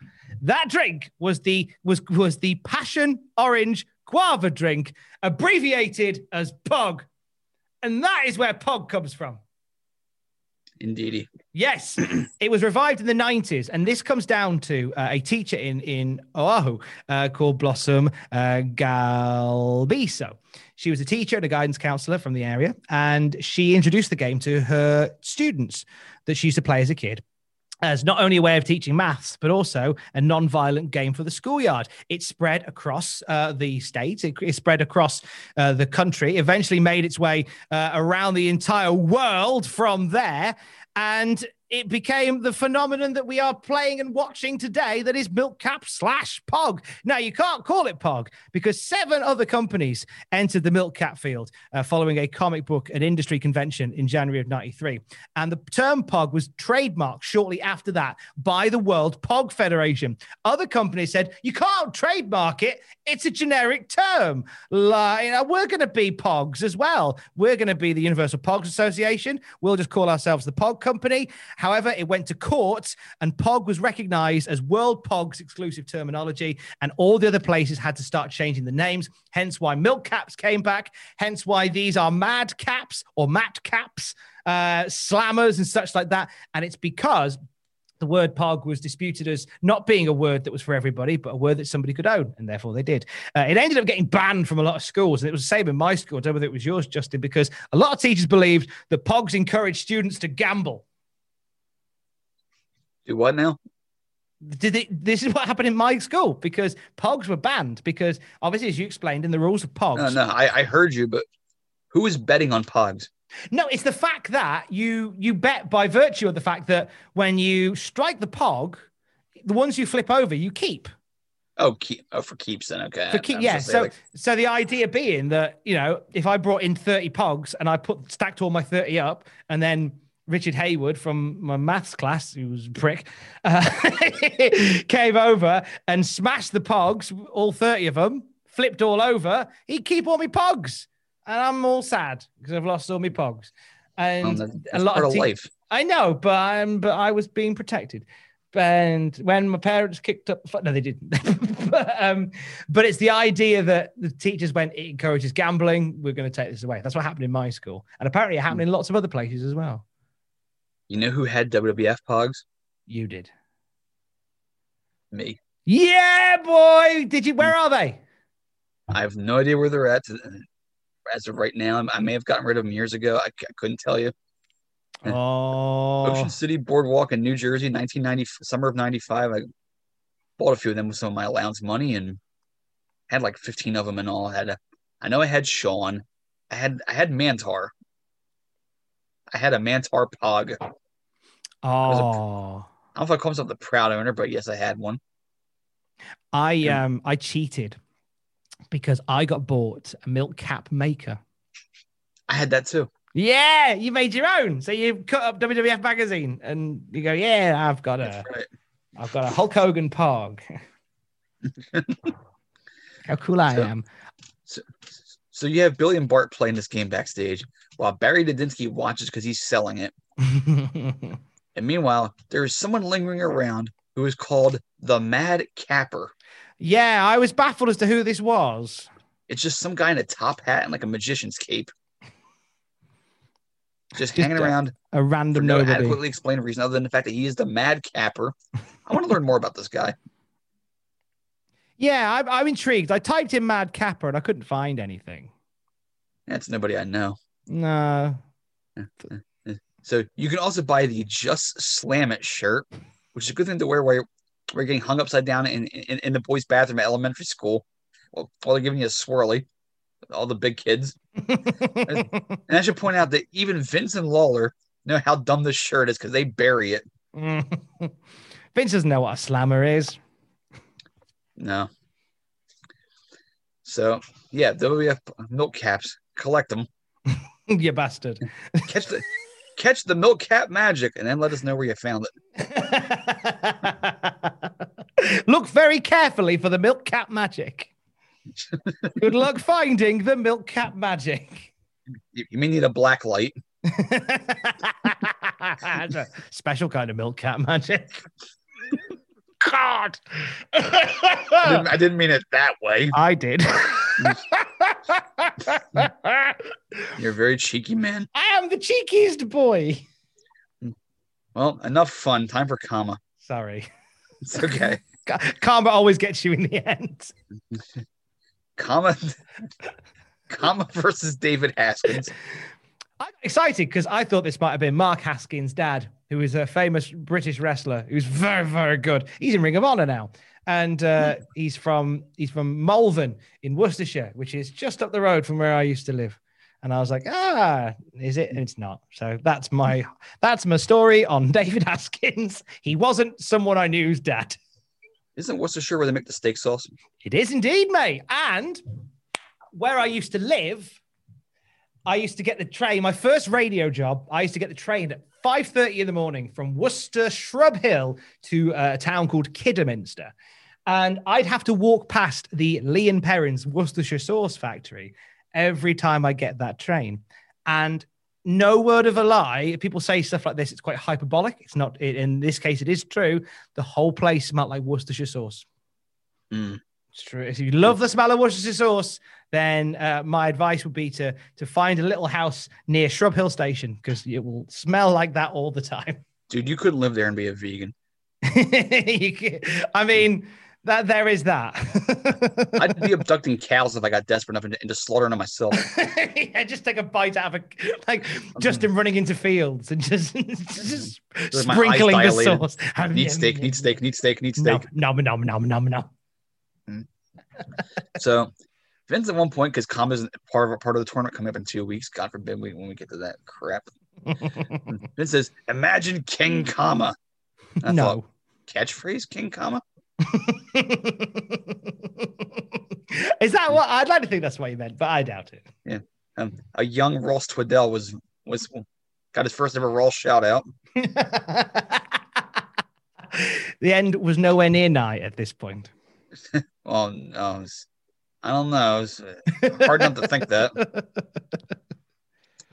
That drink was the was was the passion orange guava drink, abbreviated as POG, and that is where POG comes from. Indeedy. Yes, it was revived in the 90s, and this comes down to uh, a teacher in in Oahu uh, called Blossom uh, Galbiso. She was a teacher and a guidance counselor from the area, and she introduced the game to her students that she used to play as a kid. As not only a way of teaching maths, but also a non-violent game for the schoolyard. It spread across uh, the states. It, it spread across uh, the country. Eventually, made its way uh, around the entire world from there, and it became the phenomenon that we are playing and watching today. That is Milk Cap slash Pog. Now you can't call it Pog because seven other companies entered the Milk Cap field uh, following a comic book and industry convention in January of '93, and the term Pog was trademarked shortly after that by the World Pog Federation. Other companies said you can't trademark it; it's a generic term. Like you know, we're going to be Pogs as well. We're going to be the Universal Pogs Association. We'll just call ourselves the Pog Company. However, it went to court, and Pog was recognized as World Pogs exclusive terminology, and all the other places had to start changing the names. Hence why Milk Caps came back. Hence why these are Mad Caps or Mat Caps, uh, Slammers, and such like that. And it's because the word pog was disputed as not being a word that was for everybody, but a word that somebody could own, and therefore they did. Uh, it ended up getting banned from a lot of schools, and it was the same in my school. I don't know whether it was yours, Justin, because a lot of teachers believed that pogs encouraged students to gamble. Do what now? Did it, this is what happened in my school because pogs were banned because obviously, as you explained in the rules of pogs, No, no, I, I heard you, but who is betting on Pogs? No, it's the fact that you you bet by virtue of the fact that when you strike the pog, the ones you flip over, you keep. Oh, keep oh for keeps then. Okay. For keep, yeah. So like, so the idea being that you know if I brought in thirty pogs and I put stacked all my thirty up, and then Richard Hayward from my maths class, who was a prick, uh, came over and smashed the pogs, all thirty of them, flipped all over. He'd keep all my pogs, and I'm all sad because I've lost all my pogs. And Well, a lot of of te- life. I know, but I'm but I was being protected. And when my parents kicked up, no, they didn't. but, um, but it's the idea that the teachers went, it encourages gambling. We're going to take this away. That's what happened in my school, and apparently it happened in lots of other places as well. You know who had WWF pogs? You did. Me. Yeah, boy. Did you? Where are they? I have no idea where they're at. As of right now, I may have gotten rid of them years ago. I, I couldn't tell you. Oh, Ocean City Boardwalk in New Jersey, 1990, summer of 95. I bought a few of them with some of my allowance money and had like 15 of them in all. I had a, I know I had Shawn. I had I had Mantaur. I had a Mantaur Pog. Oh, I, a, I don't know if I call myself the proud owner, but yes, I had one. I um I cheated because I got bought a milk cap maker. I had that too. Yeah, you made your own. So you cut up WWF magazine and you go, yeah, I've got a, right. I've got a Hulk Hogan pog. How cool I So- am. So, so you have Billy and Bart playing this game backstage while Barry Didinsky watches because he's selling it. And meanwhile, there is someone lingering around who is called the Mad Capper. yeah, I was baffled as to who this was. It's just some guy in a top hat and like a magician's cape. Just, Just hanging a- around A random no nobody. adequately explained a reason other than the fact that he is the Mad Capper. I want to learn more about this guy. Yeah, I'm, I'm intrigued. I typed in Mad Capper and I couldn't find anything. That's nobody I know. No. So you can also buy the Just Slam It shirt, which is a good thing to wear while you're, you're getting hung upside down in, in, in the boys' bathroom at elementary school while, while they're giving you a swirly, all the big kids. and I should point out that even Vince and Lawler know how dumb this shirt is because they bury it. Vince doesn't know what a slammer is. No. So yeah, WWF milk caps, collect them, you bastard. catch the catch the milk cap magic, and then let us know where you found it. Look very carefully for the milk cap magic. Good luck finding the milk cap magic. You, you may need a black light. That's a special kind of milk cap magic. God. I didn't, I didn't mean it that way. I did. You're a very cheeky man. I am the cheekiest boy. Well, enough fun. Time for comma. Sorry. It's okay. Karma always gets you in the end. Kama, Kama versus David Haskins. I'm excited because I thought this might have been Mark Haskins' dad, who is a famous British wrestler who's very, very good. He's in Ring of Honor now. And uh, he's from he's from Malvern in Worcestershire, which is just up the road from where I used to live. And I was like, ah, is it? And it's not. So that's my that's my story on David Haskins. He wasn't someone I knew's dad. Isn't Worcestershire where they make the steak sauce? It is indeed, mate. And where I used to live, I used to get the train. My first radio job, I used to get the train at 5.30 in the morning from Worcester Shrub Hill to uh, a town called Kidderminster. And I'd have to walk past the Lea and Perrins Worcestershire sauce factory every time I get that train. And no word of a lie, people say stuff like this, it's quite hyperbolic. It's not, in this case, it is true. The whole place smelled like Worcestershire sauce. Mm. It's true. If you love the smell of Worcestershire sauce, then uh, my advice would be to to find a little house near Shrub Hill Station because it will smell like that all the time. Dude, you couldn't live there and be a vegan. I mean, that there is that. I'd be abducting cows if I got desperate enough into, into slaughtering them myself. yeah, just take a bite out of a like mm-hmm. Justin running into fields and just just With my eyes sprinkling the sauce. Need steak, need steak, need steak, need steak. no, no, no, no, no. Mm-hmm. So Vince at one point, because Kama isn't part of part of the tournament coming up in two weeks. God forbid we when we get to that crap. Vince says, "Imagine King Kama." I No. thought, catchphrase King Kama. Is that what I'd like to think that's what you meant, but I doubt it. Yeah, um, a young Ross Twiddell was was got his first ever Ross shout out. The end was nowhere near nigh at this point. Well, no, was- I don't know. It's hard not to think that.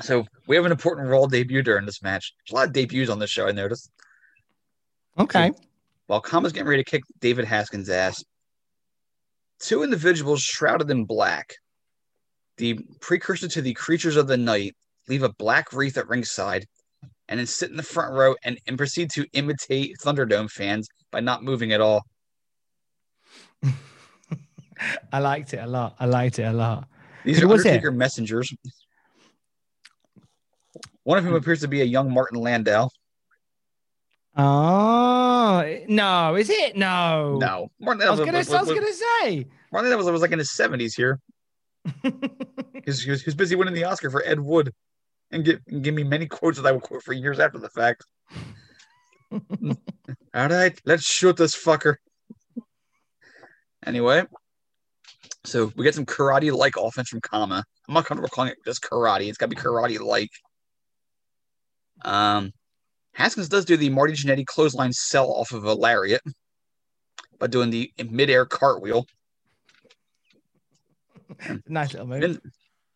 So we have an important role debut during this match. There's a lot of debuts on this show. I noticed. Okay. While Kama's getting ready to kick David Haskins' ass, two individuals shrouded in black, the precursor to the creatures of the night, leave a black wreath at ringside and then sit in the front row and, and proceed to imitate Thunderdome fans by not moving at all. I liked it a lot. I liked it a lot. These Who are? Undertaker messengers. One of whom appears to be a young Martin Landau. Oh no, is it? No. No, Martin I was gonna, I was gonna say. Martin Landau was, was like in his seventies here. He's, he, was, busy winning the Oscar for Ed Wood, and give and give me many quotes that I will quote for years after the fact. All right, let's shoot this fucker. Anyway, so we get some karate-like offense from Kama. I'm not comfortable calling it just karate. It's got to be karate-like. Um, Haskins does do the Marty Jannetty clothesline sell off of a lariat by doing the mid-air cartwheel. Nice little move. Vince,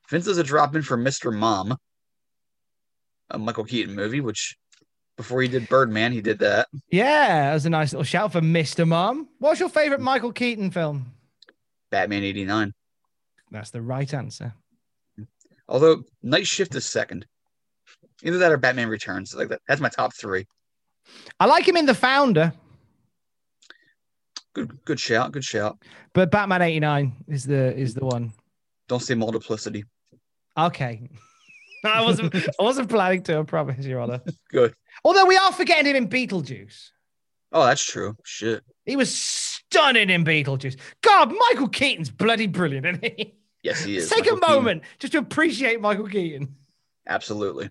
Vince does a drop in for Mr. Mom, a Michael Keaton movie, which before he did Birdman, he did that. Yeah, that was a nice little shout for Mr. Mom. What's your favorite Michael Keaton film? Batman 89. That's the right answer. Although Night Shift is second. Either that or Batman Returns. Like that. That's my top three. I like him in The Founder, Good good shout. Good shout. but Batman 89 is the is the one. Don't say multiplicity. Okay. I wasn't I wasn't planning to, I promise, Your Honor. Good. Although we are forgetting him in Beetlejuice. Oh, that's true. Shit. He was stunning in Beetlejuice. God, Michael Keaton's bloody brilliant, isn't he? Yes, he is. Take Michael a Keaton. moment just to appreciate Michael Keaton. Absolutely.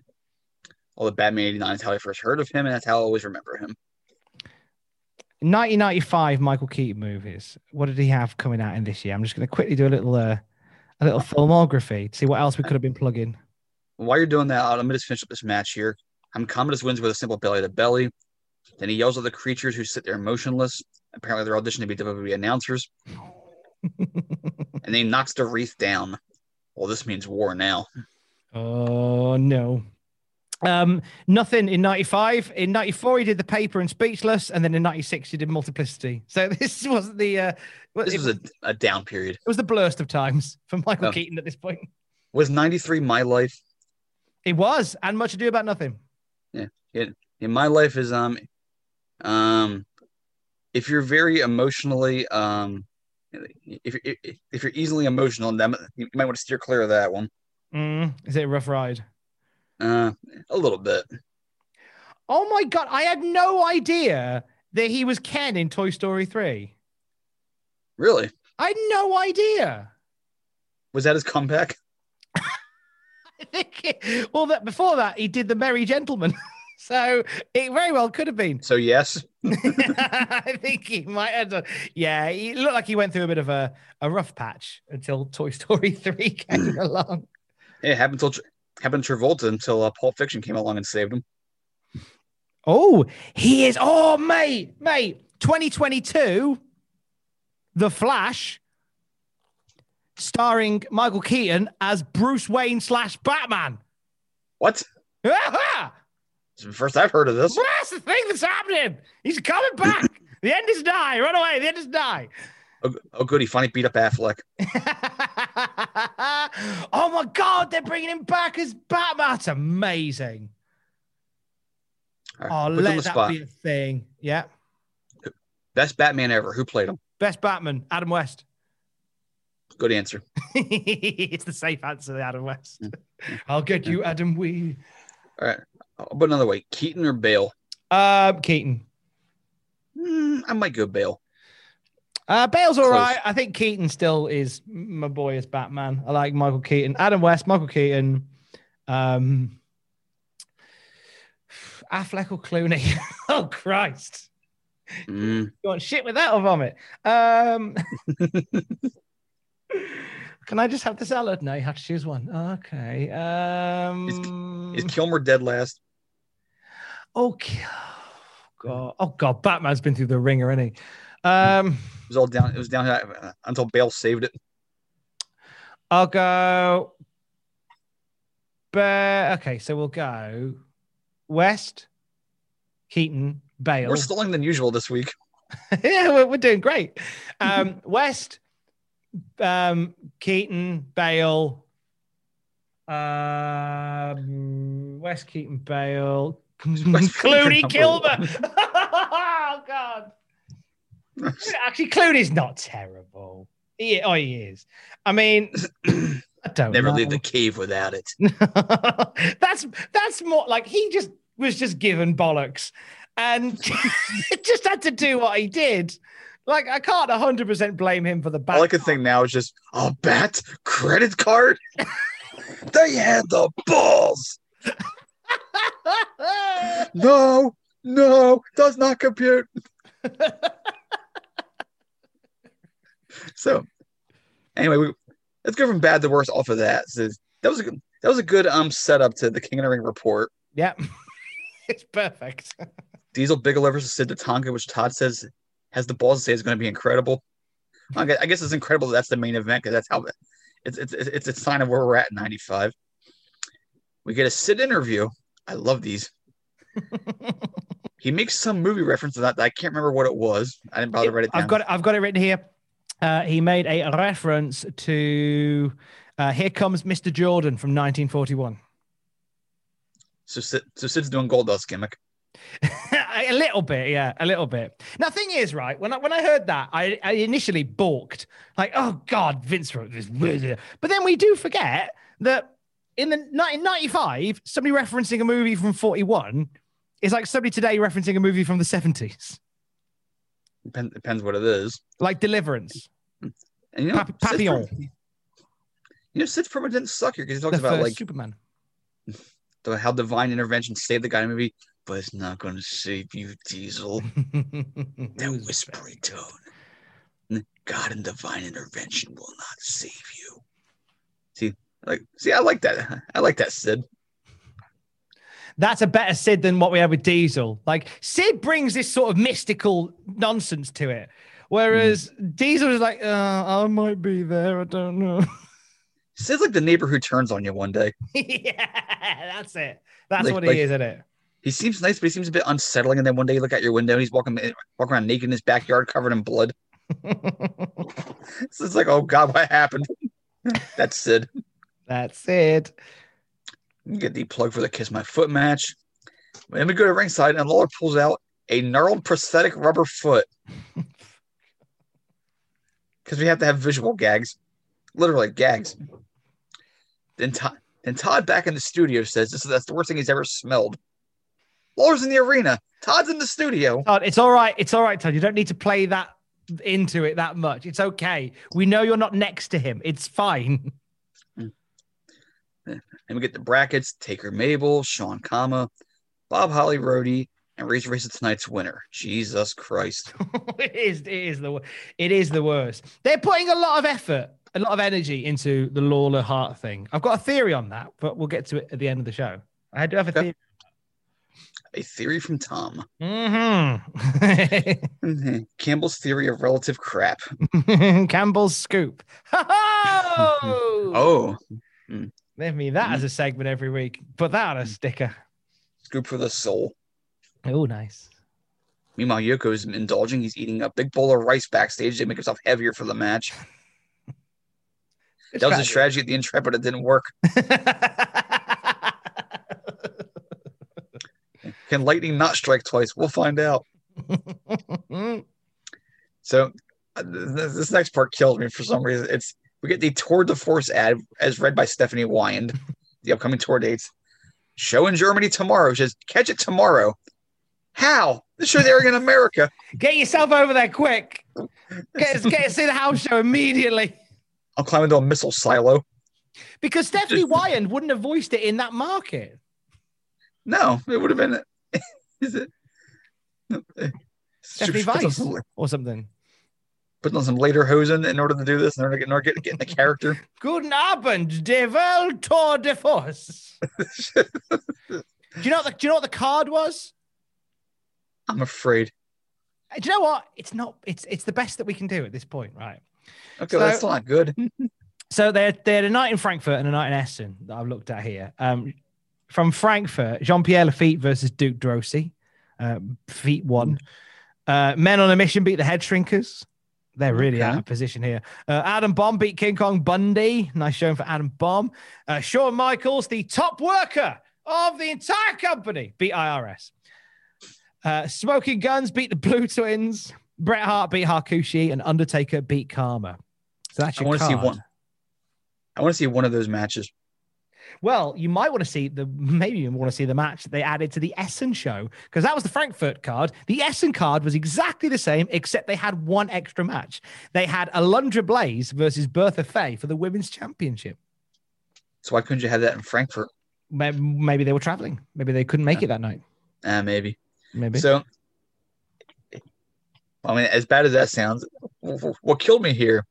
Although Batman 89 is how I first heard of him, and that's how I always remember him. 1995 Michael Keaton movies. What did he have coming out in this year? I'm just going to quickly do a little uh, a little filmography to see what else we could have been plugging. While you're doing that, let me just finish up this match here. I'm Commodus wins with a simple belly to belly. Then he yells at the creatures who sit there motionless. Apparently, they're auditioning to be WWE announcers. and then he knocks the wreath down. Well, this means war now. Oh no. Um, nothing in 95. In 94, he did the paper and speechless, and then in 96, he did multiplicity. So this wasn't the uh This it, was a, a down period. it was the blurst of times for Michael Oh. Keaton at this point. Was 93 my life? It was, and much ado about nothing. Yeah. It, in my life is um um if you're very emotionally um if if, if you're easily emotional, then you might want to steer clear of that one. Mm, is it a rough ride? Uh, a little bit. Oh my god, I had no idea that he was Ken in Toy Story 3. Really? I had no idea. Was that his comeback? I think well that before that he did the Merry Gentleman. so it very well could have been. So yes. I think he might have done. Yeah, he looked like he went through a bit of a, a rough patch until Toy Story 3 came along. It happened till happened to Travolta until uh, Pulp Fiction came along and saved him. Oh, he is. Oh, mate, mate. 2022, The Flash, starring Michael Keaton as Bruce Wayne slash Batman. What? It's the first I've heard of this. that's the thing that's happening. He's coming back. the end is nigh. Run away. The end is nigh. Oh, oh good, he finally beat up Affleck. oh my God, they're bringing him back as Batman. That's amazing. Right, Oh, put you on let that spot. be a thing. Yeah. Best Batman ever. Who played him? Best Batman, Adam West. Good answer. it's the safe answer, Adam West. I'll get you, Adam Wee. All right. Put another way. Keaton or Bale? Um, Keaton. Mm, I might go Bale. Uh, Bale's all Close. right. I think Keaton still is my boy as Batman. I like Michael Keaton. Adam West, Michael Keaton. Um, Affleck or Clooney. oh, Christ. Mm, You want shit with that or vomit? Um, can I just have the salad? No, you have to choose one. Okay. Um, is Kilmer dead last? okay. God. Oh God, Batman's been through the ringer, isn't he? Um, It was all down. It was down until Bale saved it. I'll go. But okay, so we'll go West, Keaton, Bale. More stalling than usual this week. yeah, we're, we're doing great. Um, West, um, Keaton, Bale, um, West Keaton, Bale, Clooney, Kilmer. oh God! Actually, Clooney's not terrible. He, oh, he is. I mean, I don't Never know. leave the cave without it. that's that's more like he just was just given bollocks and just had to do what he did. Like I can't 100% blame him for the bad. All I can think now is just a bat credit card. they had the balls. no, no, does not compute. So, anyway, we, let's go from bad to worse off of that. So that was a good, that was a good um setup to the King of the Ring report. Yeah, it's perfect. Diesel Bigelow versus Sid Tatanka, which Todd says has the balls to say is going to be incredible. I guess, I guess it's incredible that that's the main event because that's how it's, it's it's a sign of where we're at in '95. We get a Sid interview. I love these. he makes some movie reference to that, that I can't remember what it was. I didn't bother to write it down. I've got it, I've got it written here. Uh, he made a reference to uh, "Here Comes Mr. Jordan" from 1941. So so Sid's doing gold dust gimmick. a little bit, yeah, a little bit. Now, thing is, right when I when I heard that, I, I initially balked, like, oh God, Vince wrote this. But then we do forget that in the 1995, somebody referencing a movie from 41 is like somebody today referencing a movie from the 70s, Depends, depends what it is. like Deliverance. And you know, Pap- Papillon. Promo- you know, Sid's promo didn't suck here because he talks The about like Superman. the, how divine intervention saved the guy in the movie, but it's not going to save you, Diesel. that whispering tone. God and divine intervention will not save you. See, like, see, I like that. I like that, Sid. That's a better Sid than what we had with Diesel. Like Sid brings this sort of mystical nonsense to it, whereas Diesel is like, uh, I might be there. I don't know. Sid's like the neighbor who turns on you one day. yeah, that's it. That's Like- what like- he is, isn't it? He seems nice, but he seems a bit unsettling. And then one day you look out your window and he's walking walking around naked in his backyard, covered in blood. so it's like, oh God, what happened? That's Sid. That's it. Get the plug for the Kiss My Foot match. Then we go to ringside and Lawler pulls out a gnarled prosthetic rubber foot. Because we have to have visual gags, literally gags. Then Todd, then Todd back in the studio says this is that's the worst thing he's ever smelled. Lawler's in the arena. Todd's in the studio. Todd, it's all right. It's all right, Todd. You don't need to play that into it that much. It's okay. We know you're not next to him. It's fine. And we get the brackets: Taker Mabel, Shawn Kama, Bob Holly Roadie, and Race tonight's winner. Jesus Christ. it is. It is the. It is the worst. They're putting a lot of effort, a lot of energy into the Lawler Hart thing. I've got a theory on that, but we'll get to it at the end of the show. I do have a theory. A theory from Tom. Mm-hmm. Campbell's theory of relative crap. Campbell's scoop. Oh, Oh, Give me that as a segment every week. Put that on a sticker. scoop for the soul. Oh, nice. Meanwhile, Yoko is indulging. He's eating a big bowl of rice backstage to make himself heavier for the match. That was a strategy at the Intrepid. It didn't work. Can lightning not strike twice? We'll find out. So uh, th- th- this next part killed me for some reason. It's we get the Tour de Force ad as read by Stephanie Wiand, the upcoming tour dates. Show in Germany tomorrow. She says, catch it tomorrow. How? The show's airing in America. Get yourself over there quick. Get, get see the house show immediately. I'll climb into a missile silo. Because Stephanie Wiand wouldn't have voiced it in that market. No, it would have been. Is it? Stephanie Weiss or something. Putting on some later hosen in order to do this, in order to get, in order to get, get in the character. Guten Abend, de Welt Tour de Force. do you know what the, do you know what the card was? I'm afraid. Uh, Do you know what? It's not. It's it's the best that we can do at this point, right? Okay, that's still not good. So they're they're a night in Frankfurt and a night in Essen that I've looked at here. Um, from Frankfurt, Jean Pierre Lafitte versus Duke Droese. Um, feet one. Uh, Men on a Mission beat the Head Shrinkers. They're really Okay. out of position here. Uh, Adam Bomb beat King Kong Bundy. Nice showing for Adam Bomb. Uh, Shawn Michaels, the top worker of the entire company, beat IRS. Uh, Smoking Guns beat the Blue Twins. Bret Hart beat Hakushi, and Undertaker beat Kama. So that's your I want to see one. I want to see one of those matches. Well, you might want to see the maybe you want to see the match that they added to the Essen show because that was the Frankfurt card. The Essen card was exactly the same, except they had one extra match. They had Alundra Blaze versus Bertha Faye for the women's championship. So why couldn't you have that in Frankfurt? Maybe they were traveling. Maybe they couldn't make it that night. Uh, maybe. Maybe. So, I mean, as bad as that sounds, wh- wh- what killed me here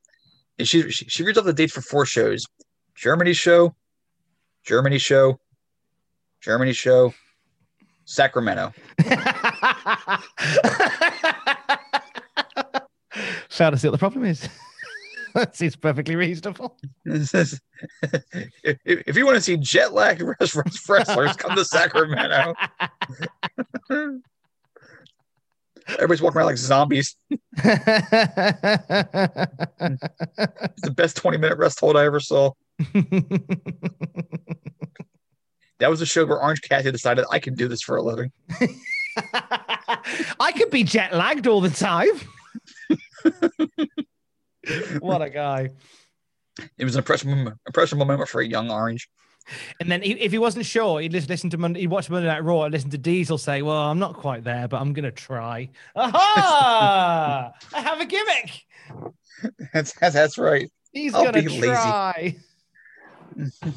is she she, she reads off the dates for four shows: Germany show, Germany show, Germany show, Sacramento. To see what the problem is. that seems perfectly reasonable. if, if you want to see jet lag wrestlers, come to Sacramento. Everybody's walking around like zombies. it's the best 20 minute rest hold I ever saw. That was a show where Orange Cassidy decided I can do this for a living. I could be jet lagged all the time. what a guy. It was an impressionable, impressionable moment for a young Orange. And then he, if he wasn't sure, he'd just listen to Monday, he'd watch Monday Night Raw and listen to Diesel say, Well, I'm not quite there, but I'm gonna try. Aha! I have a gimmick. That's, that's, that's right. He's I'll gonna be lazy.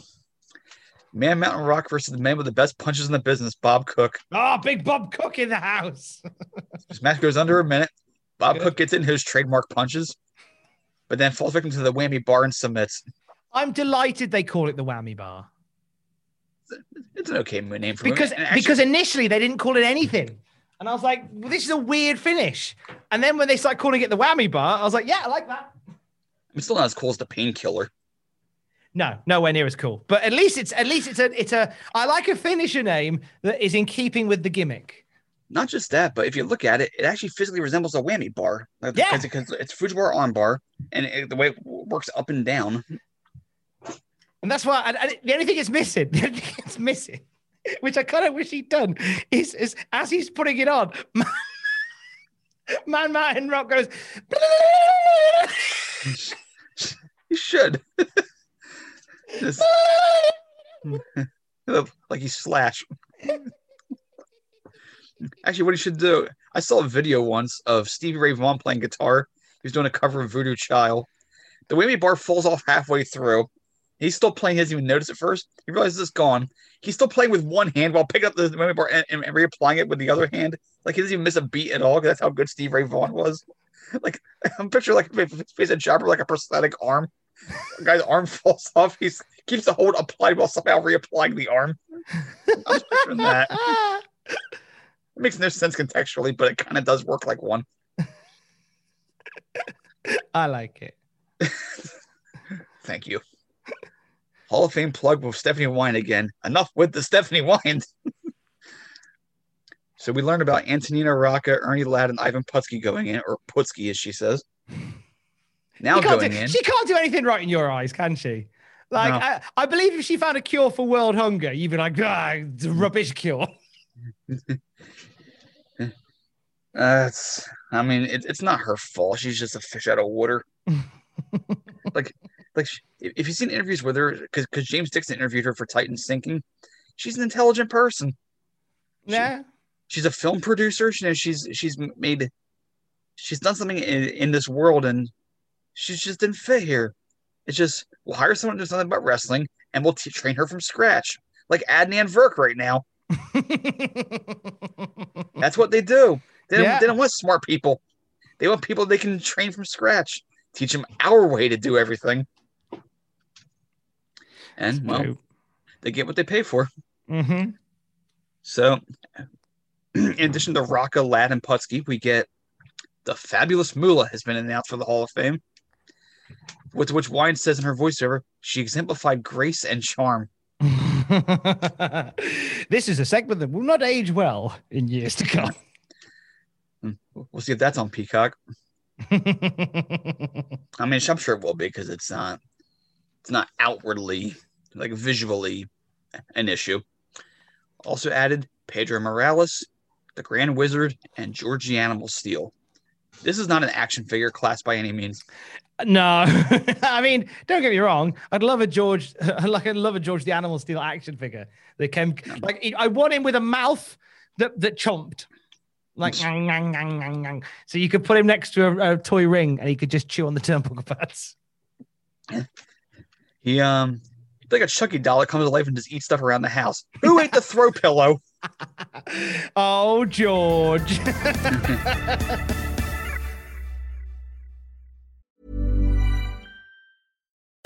Man Mountain Rock versus the man with the best punches in the business, Bob Cook. Oh, big Bob Cook in the house. This match goes under a minute. Bob Cook gets in his trademark punches, but then falls victim to the whammy bar and submits. I'm delighted they call it the whammy bar. It's an okay name for because actually- because initially they didn't call it anything. And I was like, well, this is a weird finish. And then when they started calling it the whammy bar, I was like, yeah, I like that. it's still not as cool as the painkiller. No, nowhere near as cool. But at least it's at least it's a it's a I like a finisher name that is in keeping with the gimmick. Not just that, but if you look at it, it actually physically resembles a whammy bar. Like, Yeah. because, it's Fujiwara arm bar, and it, the way it works up and down. And that's why I, I- the only thing it's missing, the only thing it's missing, which I kind of wish he'd done, is, is as he's putting it on, Man, Man Mountain Rock goes, You should. Just- like he Slash. Actually, what he should do, I saw a video once of Stevie Ray Vaughan playing guitar. He was doing a cover of Voodoo Child. The whammy bar falls off halfway through. He's still playing, he doesn't even notice at first. He realizes it's gone. He's still playing with one hand while picking up the whammy bar and, and, and reapplying it with the other hand. Like he doesn't even miss a beat at all. 'cause That's how good Steve Ray Vaughan was. Like I'm picturing like face a jobber like a prosthetic arm. The guy's arm falls off. He keeps the hold applied while somehow reapplying the arm. I was picturing that. It makes no sense contextually, but it kind of does work like one. I like it. Thank you. Hall of Fame plug with Stephanie Wine again. Enough with the Stephanie Wine. so we learned about Antonino Rocca, Ernie Ladd, and Ivan Putski going in, or Putski as she says. Now She can't going do, in. She can't do anything right in your eyes, can she? Like, No. I, I believe if she found a cure for world hunger, you'd be like, ah, it's a rubbish cure. Uh, it's, I mean, it, it's not her fault. She's just a fish out of water. like, like she- if you've seen interviews with her, because because James Dixon interviewed her for Titan Sinking, she's an intelligent person. Yeah. She's a film producer. She, you know, she's she's made, she's done something in, in this world, and she just didn't fit here. It's just we'll hire someone to do something about wrestling, and we'll t- train her from scratch, like Adnan Virk right now. That's what they do. They don't, Yeah. they don't want smart people. They want people they can train from scratch. Teach them our way to do everything. And well, they get what they pay for. Mm-hmm. So, in addition to Rocca, Ladd, and Putski, we get the fabulous Moolah has been announced for the Hall of Fame. With which Wine says in her voiceover, she exemplified grace and charm. this is a segment that will not age well in years to come. Hmm. We'll see if that's on Peacock. I mean, I'm sure it will be because it's not it's not outwardly like visually an issue. Also added Pedro Morales, the Grand Wizard, and Georgie Animal Steele. This is not an action figure class by any means. No, I mean, don't get me wrong. I'd love a George, like I'd love a George the Animal Steele action figure that came. Like I want him with a mouth that that chomped, like ngang, ngang, ngang, ngang, ngang. so you could put him next to a, a toy ring and he could just chew on the turnbuckle pads. He um, like a Chucky doll that comes to life and just eats stuff around the house. Who ate the throw pillow? oh, George.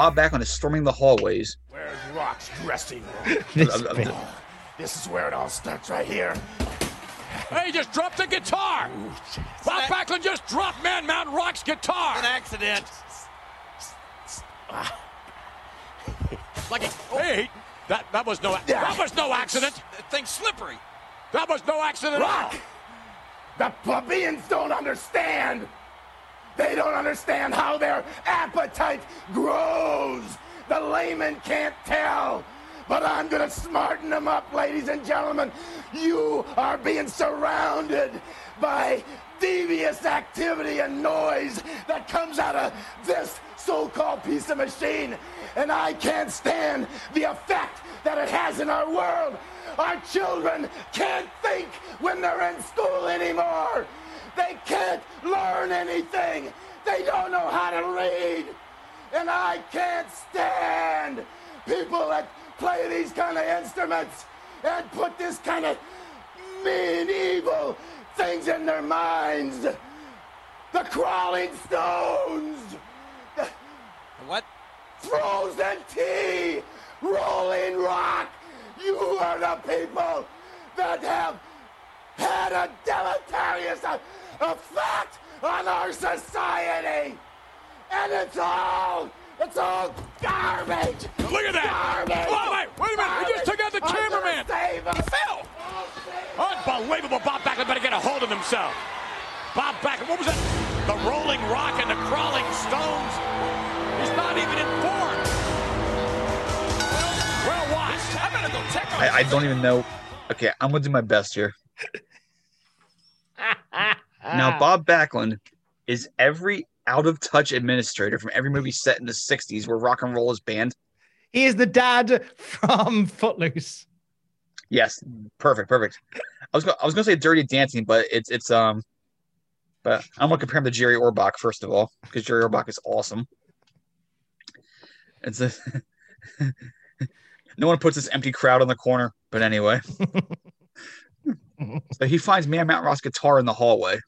Bob Backlund is storming the hallways. Where's Rock's dressing This room? bit. this is where it all starts right here. Hey, he just dropped the guitar. Bob Backlund just dropped Man Mountain Rock's guitar. An accident. like, oh. hey, that that was no that was no accident. That thing's slippery. That was no accident. Rock! The plebeians don't understand. They don't understand how their appetite grows. The layman can't tell. But I'm gonna smarten them up, ladies and gentlemen. You are being surrounded by devious activity and noise that comes out of this so-called piece of machine. And I can't stand the effect that it has in our world. Our children can't think when they're in school anymore. They can't learn anything. They don't know how to read. And I can't stand people that play these kind of instruments and put this kind of mean, evil things in their minds. The crawling stones. The what? Frozen tea. Rolling rock. You are the people that have had a deleterious effect on our society. And it's all, it's all garbage. Look at that. Garbage. Oh, wait, wait a minute. He just took out the cameraman. save us. He fell. Unbelievable. Bob Backlund better get a hold of himself. Bob Backlund, what was that? The rolling rock and the crawling stones. He's not even informed. Well watched. I better go check on I, I don't even know. Okay, I'm gonna do my best here. now, Bob Backlund is every out of touch administrator from every movie set in the 60s where rock and roll is banned. He is the dad from Footloose. Yes, perfect, perfect. I was gonna, I was gonna say Dirty Dancing, but it's it's um, but I'm gonna compare him to Jerry Orbach first of all because Jerry Orbach is awesome. It's a no one puts this empty crowd on the corner, but anyway. so he finds Man Mountain Rock's guitar in the hallway.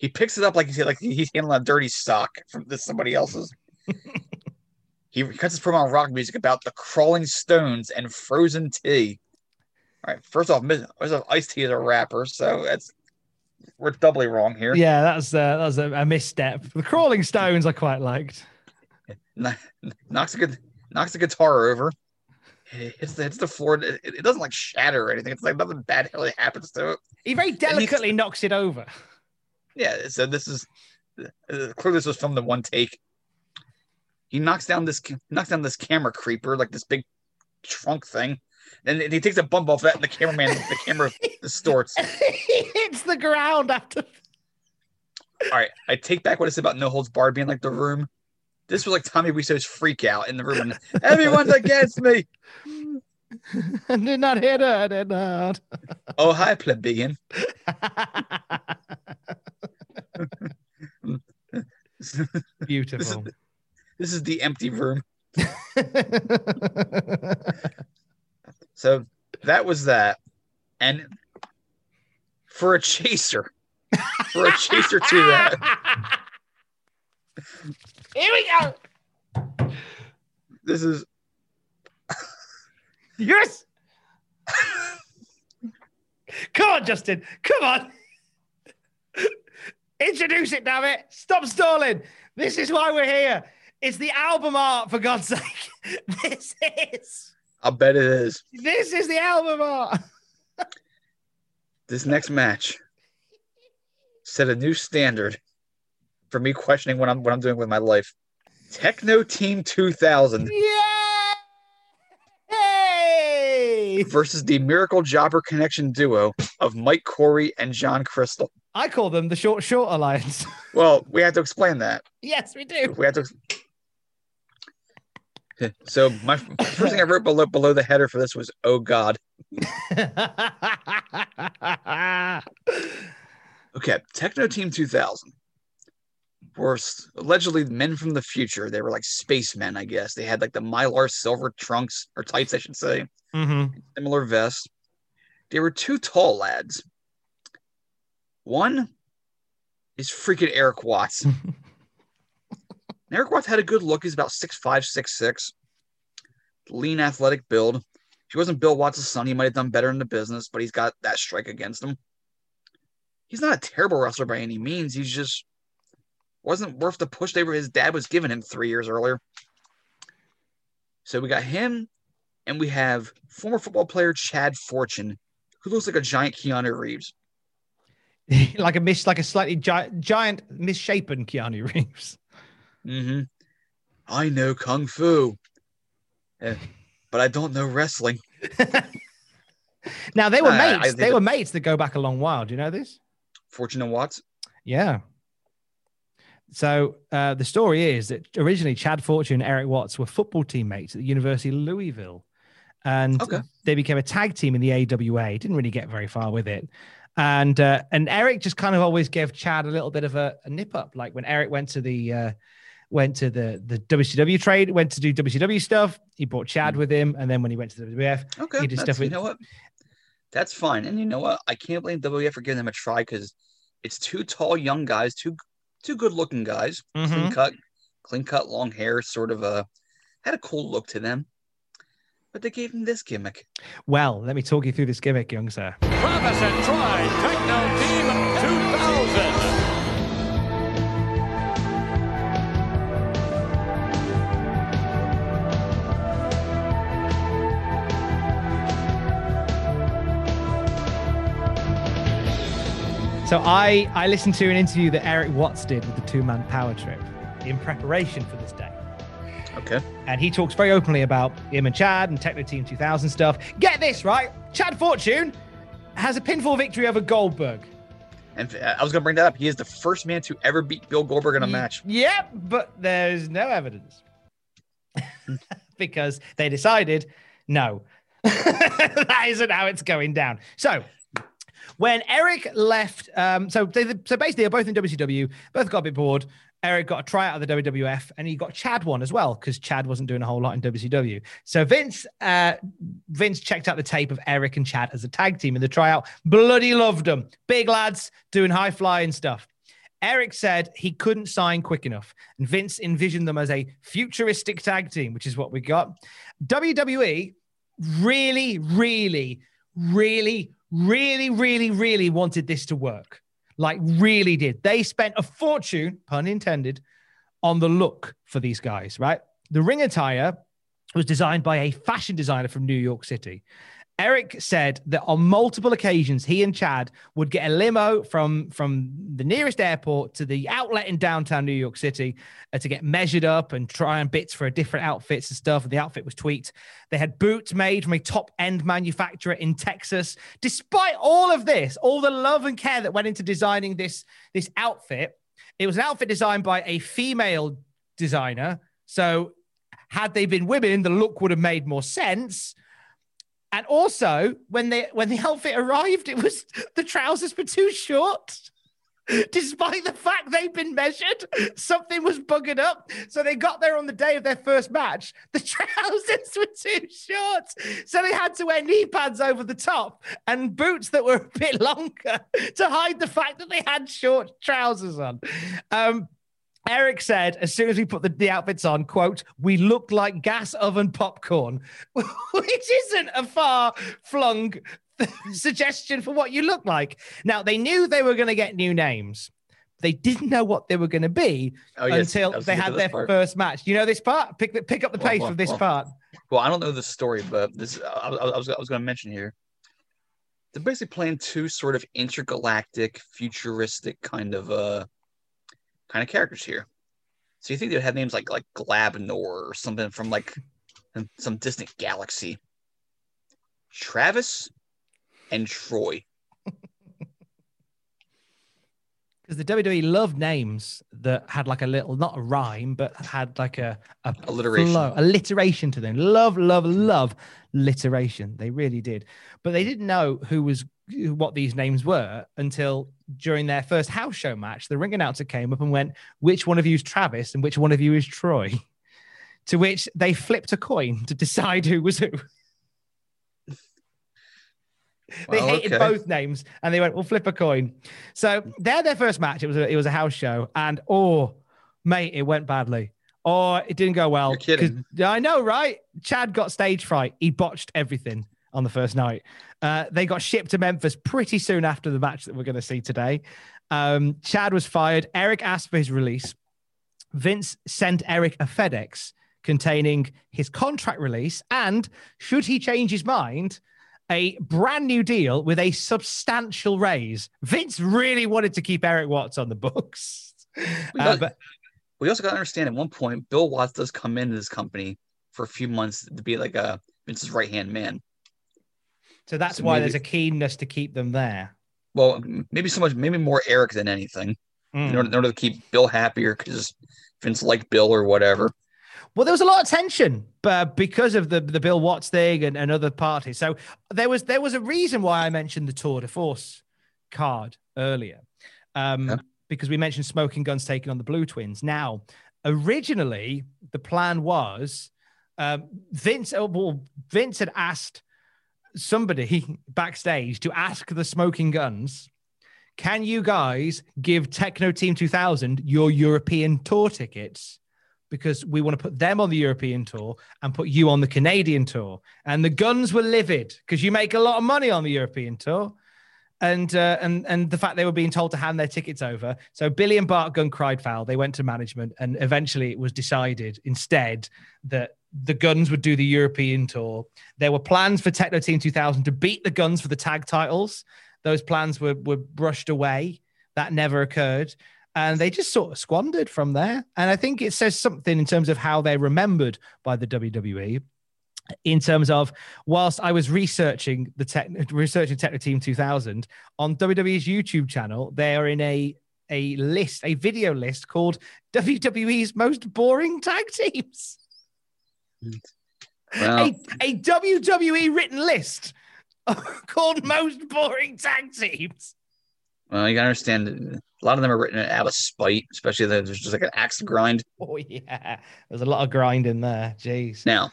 He picks it up like he's like he's handling a dirty sock from this somebody else's. he cuts his promo on rock music about the crawling stones and frozen tea. All right, first off, there's an Ice-T is a rapper, so that's we're doubly wrong here. Yeah, that's uh, that's a, a misstep. The Crawling Stones I quite liked. Knocks a knocks the guitar over. It's the hits the floor. It, it doesn't like shatter or anything. It's like nothing bad really happens to it. He very delicately knocks it over. Yeah, so this is uh, clearly this was filmed in one take. He knocks down this knocks down this camera creeper like this big trunk thing, and he takes a bump off that, and the cameraman the camera distorts. he hits the ground after. All right, I take back what I said about No Holds Barred being like the room. This was like Tommy Wiseau's freak out in the room, and everyone's against me. Did not hit her. Did not. Oh, hi, plebeian. Beautiful. This is, this is the empty room. So that was that. And for a chaser, for a chaser to that, Here we go. this is Yes. Come on, Justin. Come on. Introduce it, damn it. Stop stalling. This is why we're here. It's the album art, for God's sake. This is. I'll bet it is. This is the album art. This next match set a new standard for me questioning what I'm what I'm doing with my life. Techno Team 2000 Yay! Versus the Miracle Jobber Connection duo of Mike Corey and John Crystal. I call them the Short Short Alliance. Well, we have to explain that. yes, we do. We have to. So my first thing I wrote below below the header for this was "Oh God." Okay, Techno Team 2000 were allegedly men from the future. They were like spacemen, I guess. They had like the Mylar silver trunks or tights, I should say, mm-hmm. similar vests. They were two tall lads. One is freaking Eric Watts. Eric Watts had a good look. He's about six five, six six, lean, athletic build. If he wasn't Bill Watts' son, he might have done better in the business, but he's got that strike against him. He's not a terrible wrestler by any means. He's just wasn't worth the push they were his dad was giving him three years earlier. So we got him, and we have former football player Chad Fortune, who looks like a giant Keanu Reeves. like a miss, like a slightly gi- giant, misshapen Keanu Reeves. Mm-hmm. I know kung fu, eh, but I don't know wrestling. Now they were Uh, mates. they were mates that go back a long while. Do you know this? Fortune and Watts. Yeah. So uh, the story is that originally Chad Fortune and Eric Watts were football teammates at the University of Louisville, and Okay. they became a tag team in the AWA. Didn't really get very far with it, and uh, and Eric just kind of always gave Chad a little bit of a, a nip up. Like when Eric went to the uh, went to the the WCW trade, went to do WCW stuff. He brought Chad with him, and then when he went to the WWF, Hmm. Okay, he did stuff with you know what? That's fine. And you know what? I can't blame WF for giving them a try because it's two tall young guys, two two good looking guys, clean Mhm. cut, clean cut, long hair, sort of a had a cool look to them. But they gave him this gimmick. Well, let me talk you through this gimmick, young sir. Travis and Troy, Techno So I I listened to an interview that Eric Watts did with the two man power trip in preparation for this day. Okay. And he talks very openly about him and Chad and Techno Team 2000 stuff. Get this, right? Chad Fortune has a pinfall victory over Goldberg. And uh, I was going to bring that up. He is the first man to ever beat Bill Goldberg in a match. Yep, but there's no evidence because they decided no, that isn't how it's going down. So when Eric left, um, so they, so basically they're both in WCW, both got a bit bored. Eric got a tryout of the WWF, and he got Chad one as well because Chad wasn't doing a whole lot in WCW. So Vince, uh, Vince checked out the tape of Eric and Chad as a tag team in the tryout. Bloody loved them, big lads doing high flying stuff. Eric said he couldn't sign quick enough, and Vince envisioned them as a futuristic tag team, which is what we got. WWE really, really, really, really, really, really wanted this to work. Like, really did. They spent a fortune, pun intended, on the look for these guys, right? The ring attire was designed by a fashion designer from New York City. Eric said that on multiple occasions, he and Chad would get a limo from, from the nearest airport to the outlet in downtown New York City uh, to get measured up and try on bits for different outfits and stuff. And the outfit was tweaked. They had boots made from a top end manufacturer in Texas. Despite all of this, all the love and care that went into designing this, this outfit, it was an outfit designed by a female designer. So, had they been women, the look would have made more sense. And also, when they when the outfit arrived, it was the trousers were too short. despite the fact they'd been measured. Something was buggered up. So they got there on the day of their first match. The trousers were too short. So they had to wear knee pads over the top and boots that were a bit longer to hide the fact that they had short trousers on. Um, Eric said, as soon as we put the, the outfits on, quote, we looked like gas oven popcorn, which isn't a far flung suggestion for what you look like. Now, they knew they were going to get new names. They didn't know what they were going to be Oh, yes. Until they had get to this their part. first match. You know this part? Pick, pick up the pace well, of this well. part. Well, I don't know the story, but this I, I, I was I was going to mention here. They're basically playing two sort of intergalactic, futuristic kind of uh kind of characters here. So you think they'd have names like like Glabnor or something from like some- some distant galaxy. Travis and Troy. Because the WWE loved names that had like a little, not a rhyme, but had like a, a Alliteration. flow, alliteration to them. Love, love, love alliteration. They really did. But they didn't know who was what these names were until during their first house show match. The ring announcer came up and went, "Which one of you is Travis and which one of you is Troy?" To which they flipped a coin to decide who was who. They Well, hated okay. both names, and they went, "We'll flip a coin." So they're their first match. It was a, it was a house show, and oh, mate, it went badly. Oh, it didn't go well. You're kidding. 'Cause- I know, right? Chad got stage fright. He botched everything on the first night. Uh, they got shipped to Memphis pretty soon after the match that we're going to see today. Um, Chad was fired. Eric asked for his release. Vince sent Eric a FedEx containing his contract release and, should he change his mind, a brand new deal with a substantial raise. Vince really wanted to keep Eric Watts on the books. We, Uh, but we also got to understand at one point, Bill Watts does come into this company for a few months to be like a Vince's right hand man. So that's So why maybe- there's a keenness to keep them there. Well, maybe so much, maybe more Eric than anything, in, Mm. order, in order to keep Bill happier because Vince liked Bill or whatever. Well, there was a lot of tension, but because of the the Bill Watts thing and, and other parties. So there was there was a reason why I mentioned the Tour de Force card earlier, um, because we mentioned Smoking Guns taking on the Blu Twins. Now, originally the plan was um, Vince. oh, Well, Vince had asked somebody backstage to ask the Smoking Guns. Can you guys give Techno Team 2000 your European tour tickets? because we want to put them on the European tour and put you on the Canadian tour. And the guns were livid because you make a lot of money on the European tour. And uh, and and the fact they were being told to hand their tickets over. So Billy and Bart Gunn cried foul. They went to management, and eventually it was decided instead that the Guns would do the European tour. There were plans for Techno Team 2000 to beat the Guns for the tag titles. Those plans were were brushed away. That never occurred and they just sort of squandered from there. And I think it says something in terms of how they're remembered by the WWE. In terms of, whilst I was researching the tech, researching Techno Team 2000 on WWE's YouTube channel, they are in a a list, a video list called WWE's most boring tag teams. Well, A, a WWE written list called most boring tag teams. well, you gotta understand a lot of them are written out of spite, especially there's just like an axe grind. Oh yeah, there's a lot of grind in there. Jeez. Now,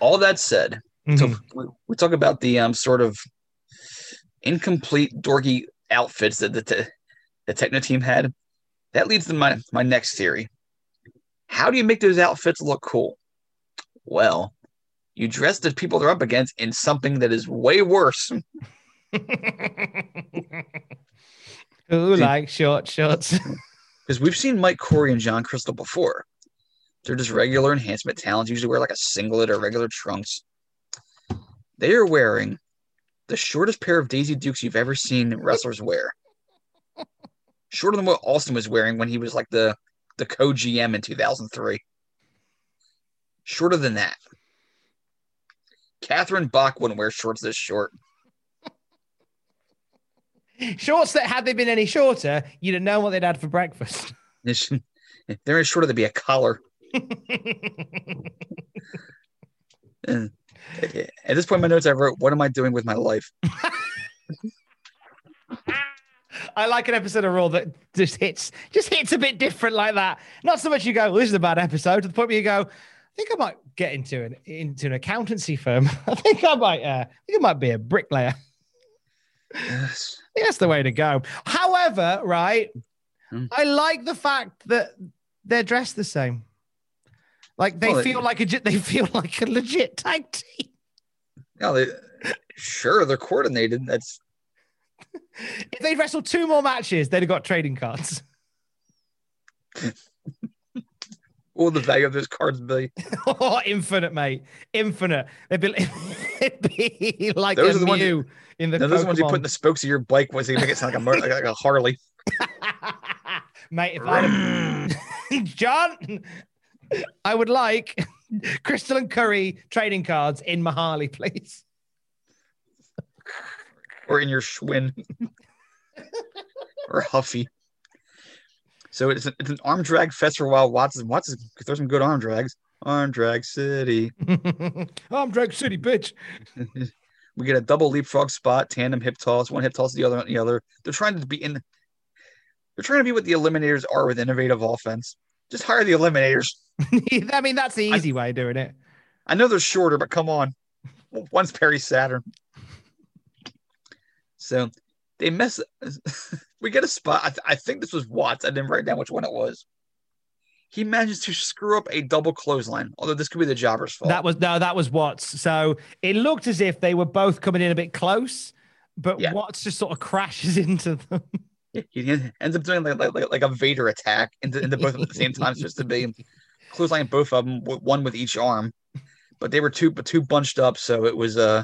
all that said, so Mhm. we, we talk about the um sort of incomplete dorky outfits that the te- the Techno team had. That leads to my my next theory. How do you make those outfits look cool? Well, you dress the people they're up against in something that is way worse. Who See- like short shorts? Because we've seen Mike Corey and John Crystal before. They're just regular enhancement talents, usually wear like a singlet or regular trunks. They are wearing the shortest pair of Daisy Dukes you've ever seen wrestlers wear. Shorter than what Austin was wearing when he was like the the co-GM in 2003. Shorter than that. Catherine Bach wouldn't wear shorts this short. Shorts that had they been any shorter, you'd have known what they'd had for breakfast. They're any shorter, there'd be a collar. At this point in my notes, I wrote, What am I doing with my life? I like an episode of Raw that just hits just hits a bit different like that. Not so much you go, well, this is a bad episode, to the point where you go, I think I might get into an into an accountancy firm. I think I might uh, I think I might be a bricklayer. Yes. I think that's the way to go. However, right, Hmm. I like the fact that they're dressed the same. Like they Well, feel it- like a they feel like a legit tag team. No, they sure they're coordinated. That's If they'd wrestled two more matches, they'd have got trading cards. what will the value of those cards be? oh, infinite, mate. Infinite. They'd be, it'd be like Those a are the ones you- in the No, those are the ones you put in the spokes of your bike was they make it sound like a, like a Harley. Mate, if I John, I would like Crystal and Curry trading cards in my Harley, please. or in your Schwinn or Huffy. So it's, a, it's an arm drag fest for a while. Watts is, there's some good arm drags. Arm drag city. I'm Drag City, bitch. we get a double leapfrog spot, tandem hip toss, one hip toss, the other on the other. They're trying to be in. They're trying to be what the eliminators are with innovative offense. Just hire the eliminators. I mean, that's the easy way of doing it. I know they're shorter, but come on. One's Perry Saturn. So they mess. we get a spot. I, th- I think this was Watts. I didn't write down which one it was. He managed to screw up a double clothesline, although this could be the jobber's fault. That was no, that was Watts. So it looked as if they were both coming in a bit close, but Yeah. Watts just sort of crashes into them. he ends up doing like like, like, a Vader attack into, into both of them at the same time, just to be clothesline both of them, one with each arm. But they were two, but two bunched up, so it was uh,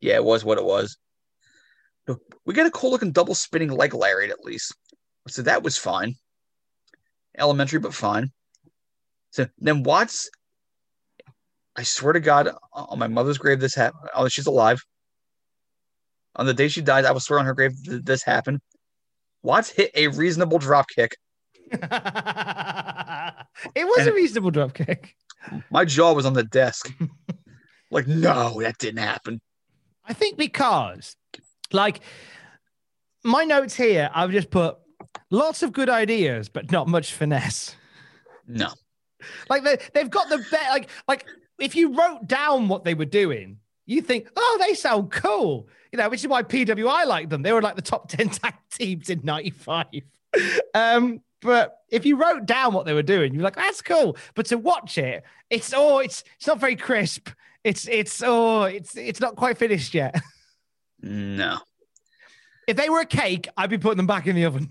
yeah, it was what it was. We got a cool looking double spinning leg lariat at least, so that was fine. Elementary, but fine. So then Watts, I swear to God, on my mother's grave, this happened. Oh, she's alive. On the day she died, I will swear on her grave that this happened. Watts hit a reasonable drop kick. it was a reasonable drop kick. My jaw was on the desk. like, no, that didn't happen. I think because, like, my notes here, I've just put lots of good ideas, but not much finesse. No. Like they, they've got the be- like like if you wrote down what they were doing, you think, oh, they sound cool. You know, which is why PWI liked them. They were like the top 10 tag teams in 95. Um, but if you wrote down what they were doing, you're like, that's cool. But to watch it, it's oh, it's it's not very crisp. It's it's oh, it's it's not quite finished yet. No. If they were a cake, I'd be putting them back in the oven.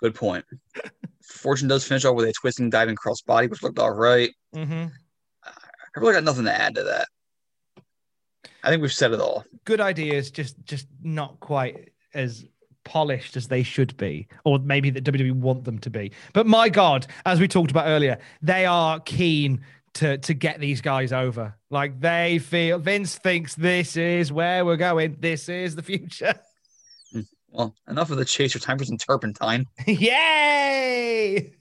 Good point. Fortune does finish off with a twisting diving crossbody, which looked all right. Mm-hmm. I really got nothing to add to that. I think we've said it all. Good ideas, just just not quite as polished as they should be, or maybe that WWE want them to be. But my God, as we talked about earlier, they are keen to to get these guys over. Like they feel Vince thinks this is where we're going. This is the future. Well, enough of the chaser. Time for some turpentine. Yay!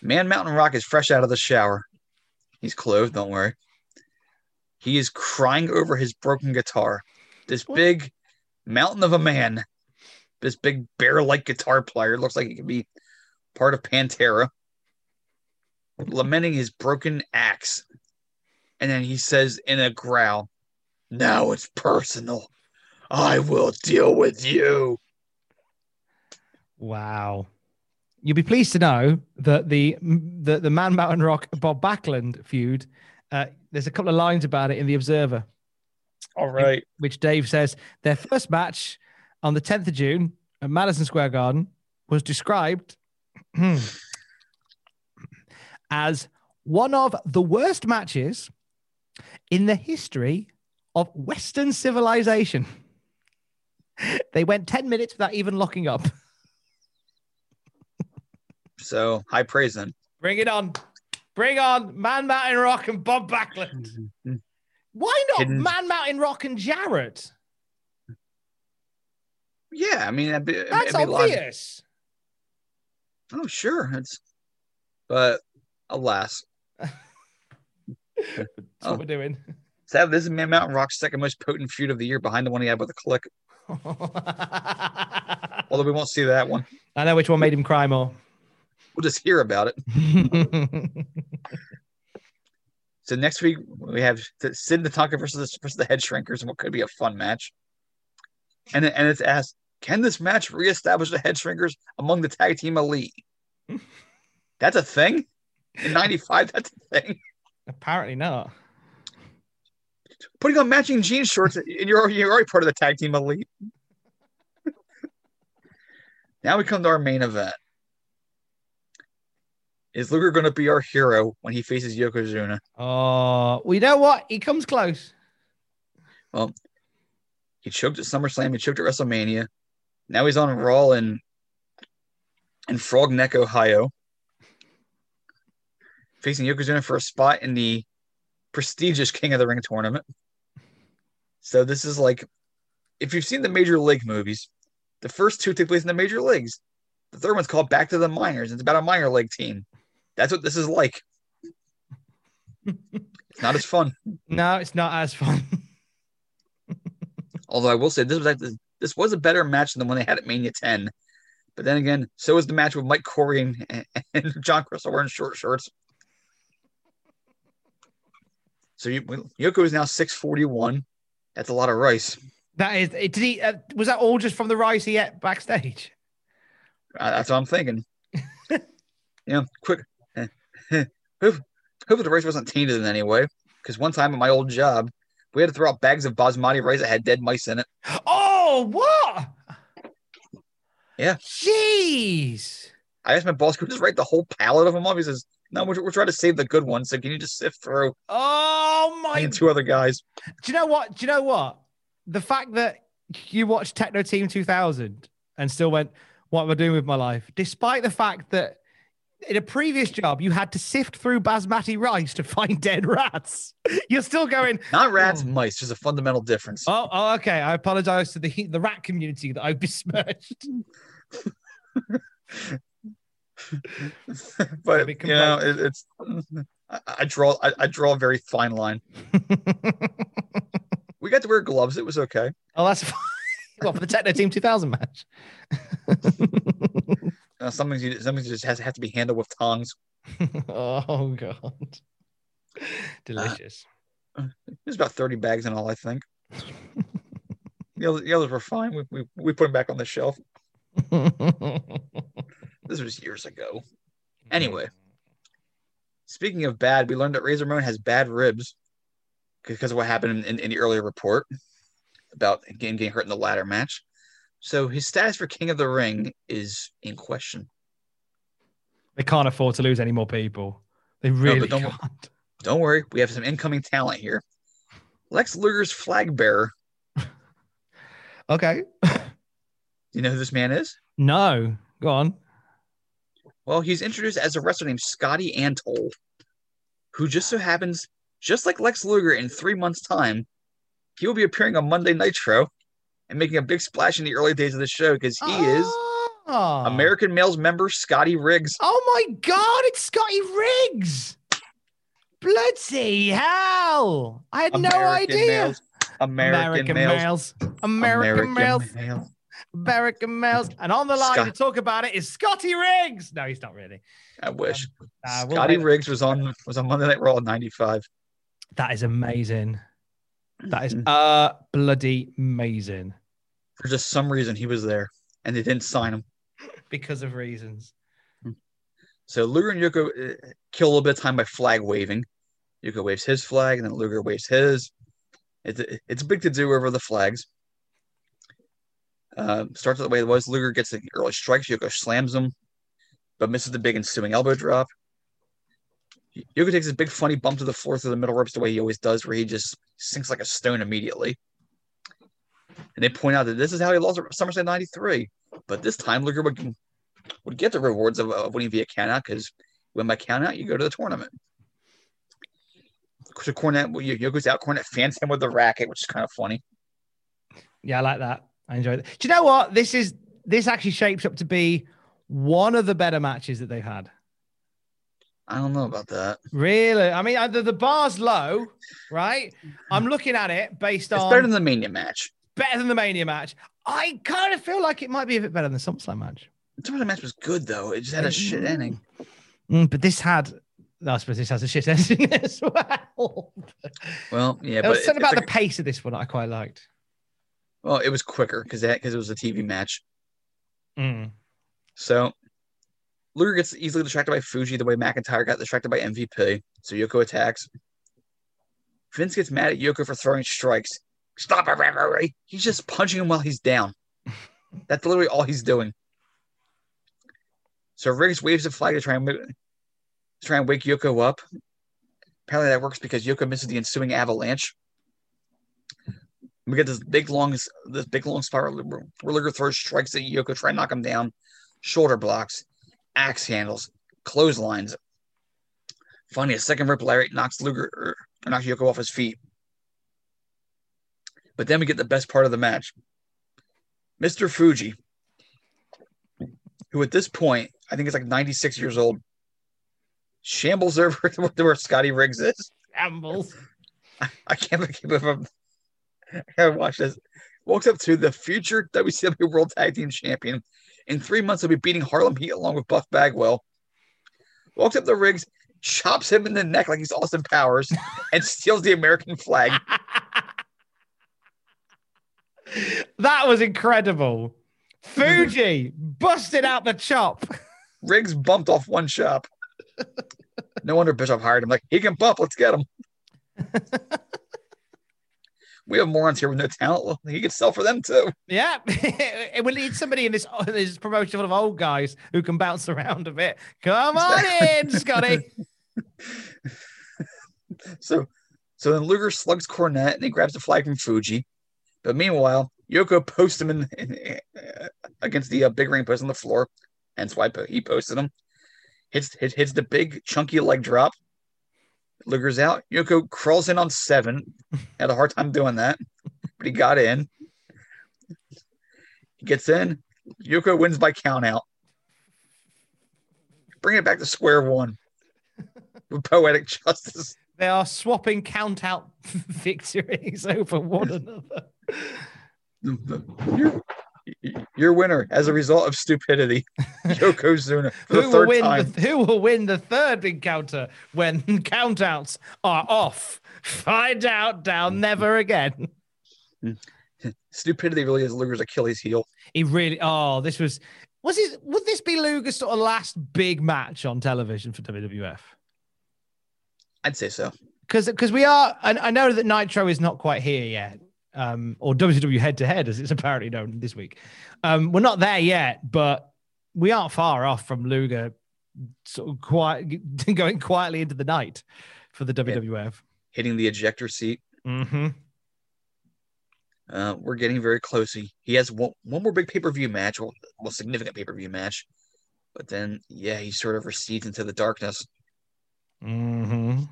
Man Mountain Rock is fresh out of the shower. He's clothed, don't worry. He is crying over his broken guitar. This big mountain of a man, this big bear like guitar player, looks like he could be part of Pantera, lamenting his broken axe. And then he says in a growl, Now it's personal. I will deal with you. Wow. You'll be pleased to know that the the, the Man Mountain Rock Bob Backlund feud, uh, there's a couple of lines about it in The Observer. All right. Which Dave says their first match on the 10th of June at Madison Square Garden was described as one of the worst matches in the history of Western civilization. They went 10 minutes without even locking up. So high praise then. Bring it on. Bring on Man Mountain Rock and Bob Backlund. Why not Hidden- Man Mountain Rock and Jarrett? Yeah, I mean, it'd be, it'd That's be a lot- obvious. Oh, sure. It's, but alas, That's Oh. what we're doing. sad. This is Man Mountain Rock's second most potent feud of the year, behind the one he had with the Kliq. Although we won't see that one. I know which one made him cry more. We'll just hear about it. So next week we have the Sid and Tatanka versus versus the Head Shrinkers, and what could be a fun match. And and it's asked, can this match reestablish the Head Shrinkers among the tag team elite? that's a thing in '95. That's a thing. Apparently not. Putting on matching jean shorts, and you're you're already part of the tag team elite. now we come to our main event. Is Luger going to be our hero when he faces Yokozuna? Oh, we know what? He comes close. Well, he choked at SummerSlam. He choked at WrestleMania. Now he's on a roll in in Frog Neck, Ohio, facing Yokozuna for a spot in the prestigious King of the Ring tournament. So this is like, if you've seen the Major League movies, the first two take place in the Major Leagues. The third one's called Back to the Minors. It's about a minor league team. That's what this is like. it's not as fun. No, it's not as fun. Although I will say this was actually, this was a better match than the one they had at Mania 10. But then again, so was the match with Mike Corey and, and John Crystal wearing short shorts. So you, Yoko is now 641. That's a lot of rice. That is, did he, uh, was that all just from the rice he ate backstage? Uh, that's what I'm thinking. you know, quick. hope, hope the rice wasn't tainted in any way. Because one time at my old job, we had to throw out bags of basmati rice that had dead mice in it. Oh, Oh, what? Yeah. Jeez. I asked my boss, could we just write the whole palette of them off? He says, no, we're, we're trying to save the good ones. So can you just sift through? Oh, my. And two other guys. Do you know what? Do you know what? The fact that you watched Techno Team 2000 and still went, what am I doing with my life? Despite the fact that in a previous job, you had to sift through basmati rice to find dead rats. You're still going. Not rats, oh. mice. There's a fundamental difference. Oh, oh, okay. I apologize to the the rat community that I've besmirched. but you know, it, it's I, I draw I, I, draw a very fine line. we got to wear gloves. It was okay. Oh, that's fine. Well for the Techno Team 2000 match. Uh, some things you, some things just has have to be handled with tongs. oh god, delicious. Uh, there's about thirty bags in all, I think. the, others, the others were fine. We, we we put them back on the shelf. this was years ago. Anyway, speaking of bad, we learned that Razor Ramon has bad ribs because of what happened in, in, in the earlier report about getting, getting hurt in the ladder match. So his status for King of the Ring is in question. They can't afford to lose any more people. They really no, don't, can't. Don't worry, we have some incoming talent here. Lex Luger's flag bearer. okay. Do you know who this man is? No. Go on. Well, he's introduced as a wrestler named Scotty Antol, who just so happens, just like Lex Luger in three months' time, he will be appearing on Monday Nitro and making a big splash in the early days of the show because he oh. is ah. American Males member Scotty Riggs. Oh my God, it's Scotty Riggs! Bloody hell! I had American no idea. Males. American, American males. males. American, American males. males. American males. And on the line Scott- to talk about it is Scotty Riggs. No, he's not really. I wish. Um, uh, Scotty we'll Riggs was on was on Monday Night Raw 95. That is amazing. That is mm-hmm. uh bloody amazing. For just some reason, he was there, and they didn't sign him because of reasons. Hmm. So Luger and Yoko uh, kill a little bit of time by flag waving. Yoko waves his flag, and then Luger waves his. It's it's big to do over the flags. Uh, starts the way it was. Luger gets the early strikes. Yoko slams him, but misses the big ensuing elbow drop. Yoko takes his big funny bump to the floor through the middle ropes the way he always does, where he just sinks like a stone immediately. And they point out that this is how he lost at SummerSlam 93. But this time, Luger would, would get the rewards of, of winning via countout because when by countout, you go to the tournament. So Cornette, Yoko's out. Cornette fans him with the racket, which is kind of funny. Yeah, I like that. I enjoy it. Do you know what? This is this actually shapes up to be one of the better matches that they've had. I don't know about that. Really? I mean, the, the bar's low, right? I'm looking at it based it's on. better than the Mania match. Better than the Mania match. I kind of feel like it might be a bit better than the SummerSlam match. The SummerSlam match was good though. It just had a shit ending. Mm, but this had, I suppose this has a shit ending as well. Well, yeah, there was but something about like- the pace of this one I quite liked. well, it was quicker because because it was a TV match. Mm. So Luger gets easily distracted by Fuji the way McIntyre got distracted by MVP. So Yoko attacks. Vince gets mad at Yoko for throwing strikes. Stop it, referee. He's just punching him while he's down. That's literally all he's doing. So Riggs waves a flag to try and to try and wake Yoko up. Apparently that works because Yoko misses the ensuing avalanche. We get this big long this big long spiral where Luger throws strikes at Yoko, try and knock him down, shoulder blocks, axe handles, clotheslines. Finally, a second rip lariat knocks Luger or knocks Yoko off his feet. But then we get the best part of the match. Mr. Fuji, who at this point, I think is like 96 years old, shambles over to where Scotty Riggs is. Shambles. I can't believe him. I gotta watch this. Walks up to the future WCW World Tag Team Champion. In three months, he'll be beating Harlem Heat along with Buff Bagwell. Walks up the Riggs, chops him in the neck like he's Austin Powers, and steals the American flag. That was incredible. Fuji busted out the chop. Riggs bumped off one chop. No wonder Bischoff hired him. Like, he can bump. Let's get him. We have morons here with no talent. Well, he can sell for them too. Yeah, And we need somebody in this this promotion full of old guys who can bounce around a bit. Come on in, Scotty. So, so then Luger slugs Cornette and he grabs the flag from Fuji. But meanwhile, Yoko posts him in, in- uh, against the uh, big ring post on the floor. Hence why he posted him. Hits, hits hits the big chunky leg drop. Luger's out. Yoko crawls in on seven. Had a hard time doing that, but he got in. He gets in. Yoko wins by count out. Bring it back to square one with poetic justice. They are swapping count out victories over one another. your winner as a result of stupidity, Yokozuna, Who will win? time. The, who will win the third encounter when countouts are off? Find out down mm-hmm. never again. Stupidity really is Luger's Achilles heel. He really. Oh, this was. Was it? Would this be Luger's sort of last big match on television for WWF? I'd say so. because because we are and I know that Nitro is not quite here yet, um, or WCW head to head as it's apparently known this week. Um, we're not there yet, but we aren't far off from Luger, sort of quiet going quietly into the night for the WWF. Hitting the ejector seat. Mm-hmm. Uh, we're getting very close. He, he has one, one more big pay per view match, well, well, significant pay per view match. But then, yeah, he sort of recedes into the darkness. Mm-hmm.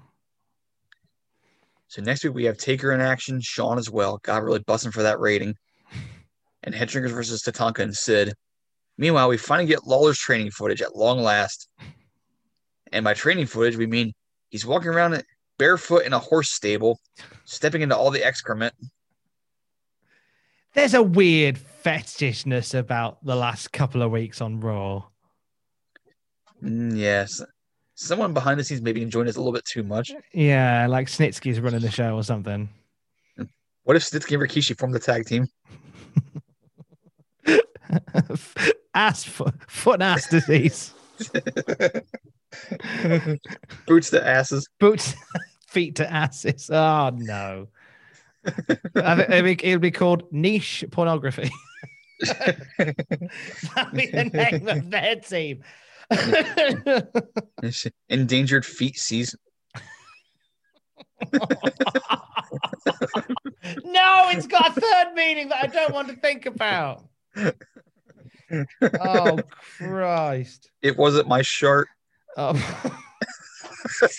So next week we have Taker in action, Shawn as well. God, really busting for that rating. And Headshrinkers versus Tatanka and Sid. Meanwhile, we finally get Lawler's training footage at long last. And by training footage, we mean he's walking around barefoot in a horse stable, stepping into all the excrement. There's a weird fetishness about the last couple of weeks on Raw. Mm, yes. Someone behind the scenes maybe enjoying this a little bit too much. Yeah, like Snitsky's running the show or something. What if Snitsky and Rikishi formed the tag team? ass foot, foot and ass disease. Boots to asses. Boots, feet to asses. Oh no. It'd be, it'd be called niche pornography. That'd be the name of their team. Endangered feet season. no, it's got a third meaning that I don't want to think about. Oh Christ! It wasn't my shirt. Oh.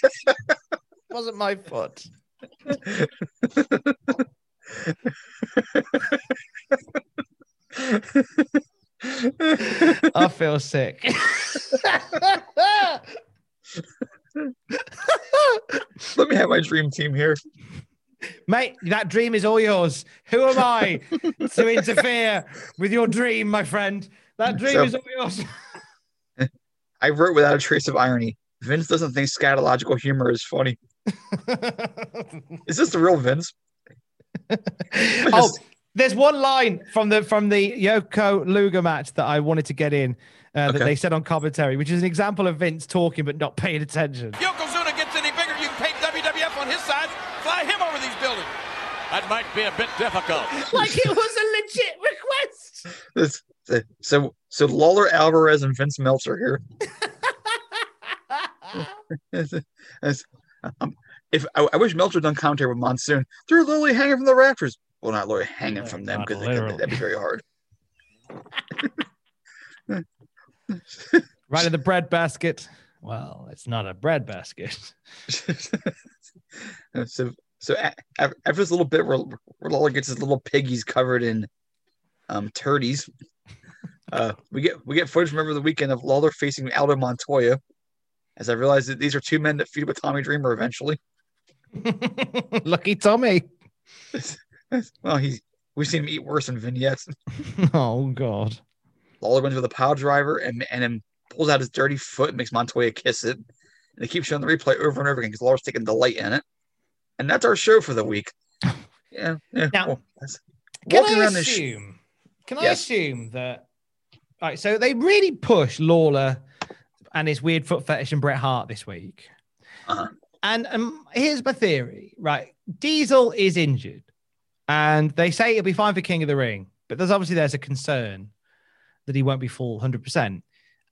wasn't my foot. I feel sick. Let me have my dream team here. Mate, that dream is all yours. Who am I to interfere with your dream, my friend? That dream So- is all yours. I wrote without a trace of irony. Vince doesn't think scatological humor is funny. is this the real Vince? oh, there's one line from the from the Yoko Luger match that I wanted to get in uh, that they said on commentary, which is an example of Vince talking but not paying attention. Yokozuna gets any bigger, you can paint WWF on his side, fly him over these buildings. That might be a bit difficult. like it was a legit request. So so Lawler Alvarez and Vince Meltzer here. It's- it's- um, if I, I wish Meltzer done commentary with Monsoon, they're literally hanging from the rafters. Well, not literally hanging from them because that'd be very hard. Right in the bread basket. Well, it's not a bread basket. So so after this little bit where, Lawler gets his little piggies covered in um turdies, uh, we get we get footage from over the weekend of Lawler facing Aldo Montoya. As I realized that these are two men that feud with Tommy Dreamer eventually. Lucky Tommy. Well, he's we've seen him eat worse in vignettes. Oh God. Lawler wins with a power driver and and then pulls out his dirty foot and makes Montoya kiss it. And they keep showing the replay over and over again because Lawler's taking delight in it. And that's our show for the week. Yeah. yeah Now, well, Can I around this sh- assume? Can I Yes. assume that? All right, so they really push Lawler and his weird foot fetish and Bret Hart this week. Uh-huh. And um, here's my theory, right? Diesel is injured, and they say he'll be fine for King of the Ring, but there's obviously there's a concern that he won't be full 100. percent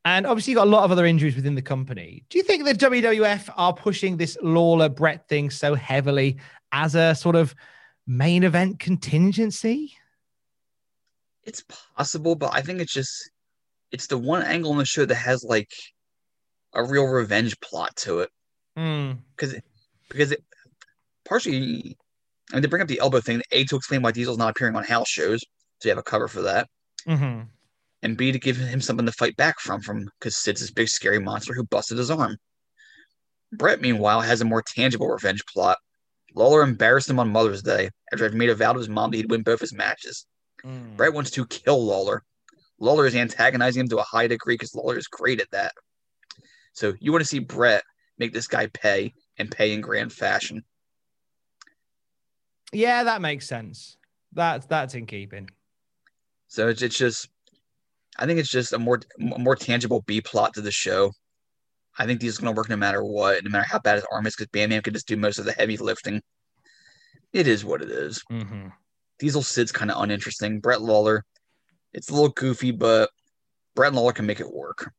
And obviously, you've got a lot of other injuries within the company. Do you think the WWF are pushing this Lawler Bret thing so heavily as a sort of main event contingency? it's possible, but I think it's just it's the one angle in the show that has like a real revenge plot to it. Hmm. Because because it partially I mean they bring up the elbow thing, A to explain why Diesel's not appearing on house shows, so you have a cover for that. Mm-hmm. And B to give him something to fight back from from because Sid's this big scary monster who busted his arm. Bret, meanwhile, has a more tangible revenge plot. Lawler embarrassed him on Mother's Day after he'd made a vow to his mom that he'd win both his matches. Bret wants to kill Lawler. Lawler is antagonizing him to a high degree because Lawler is great at that. So you want to see Bret make this guy pay and pay in grand fashion. Yeah, that makes sense. That's that's in keeping. So it's, it's just, I think it's just a more a more tangible B plot to the show. I think Diesel's going to work no matter what, no matter how bad his arm is, because Bam Bam can just do most of the heavy lifting. It is what it is. Mm-hmm. Diesel Sid's kind of uninteresting. Bret Lawler, it's a little goofy, but Bret Lawler can make it work.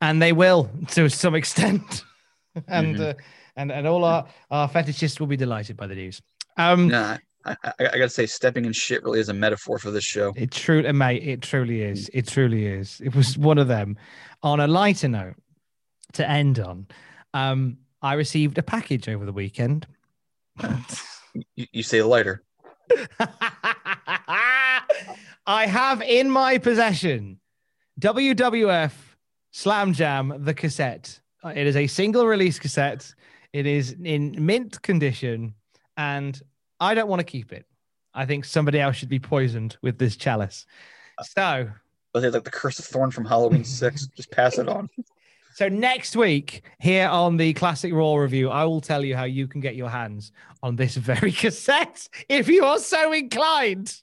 And they will to some extent. and Mhm. uh, and and all our, our fetishists will be delighted by the news. Um Nah, I, I, I gotta say, stepping in shit really is a metaphor for this show. It truly, mate, it truly is. It truly is. It was one of them. On a lighter note, to end on, um, I received a package over the weekend. You, you say lighter. I have in my possession WWF Slam Jam, the cassette. Uh, It is a single release cassette. It is in mint condition, and I don't want to keep it. I think somebody else should be poisoned with this chalice. So, But they like the Curse of Thorn from Halloween 6. Just pass it on. So next week, here on the Classic Raw review, I will tell you how you can get your hands on this very cassette if you are so inclined.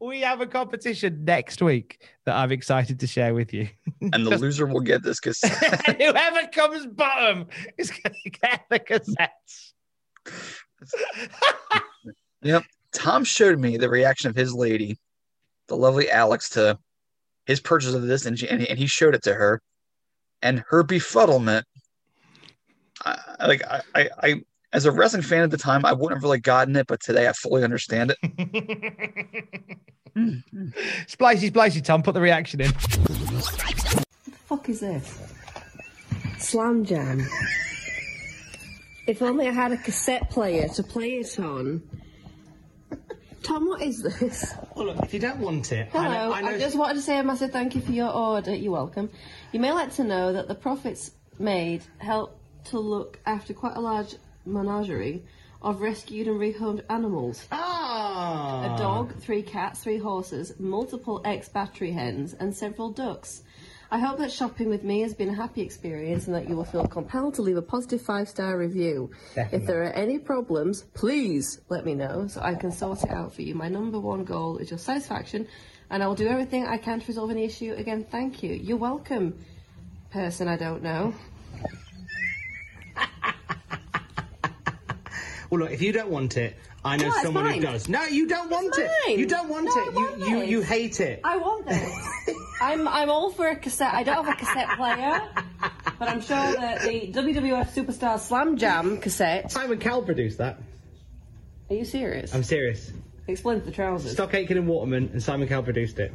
We have a competition next week that I'm excited to share with you. And the loser will get this cassette. whoever comes bottom is going to get the cassettes. Yep. Tom showed me the reaction of his lady, the lovely Alex, to his purchase of this, and, she, and, and he showed it to her, and her befuddlement. I, I- like I, I, I, as a wrestling fan at the time, I wouldn't have really gotten it, but today I fully understand it. Splicey, splicey, Tom, put the reaction in. What the fuck is this? Slam Jam. If only I had a cassette player to play it on. Tom, what is this? Well, look, if you don't want it, Hello, I know, I I, just wanted to say a massive thank you for your order. You're welcome. You may like to know that the profits made help to look after quite a large menagerie of rescued and rehomed animals. Ah! A dog, three cats, three horses, multiple ex battery hens, and several ducks. I hope that shopping with me has been a happy experience and that you will feel compelled to leave a positive five star review. Definitely. If there are any problems, please let me know so I can sort it out for you. My number one goal is your satisfaction, and I will do everything I can to resolve any issue. Again, thank you. You're welcome, person I don't know. Well, look, if you don't want it, I know No, someone who does. No, you don't want it. mine. You don't want No, it. want You, you you hate it. I want this. I'm I'm all for a cassette. I don't have a cassette player, but I'm sure that the WWF Superstar Slam Jam cassette. Simon Cowell produced that. Are you serious? I'm serious. Explain the trousers. Stock Aitken and Waterman, and Simon Cowell produced it.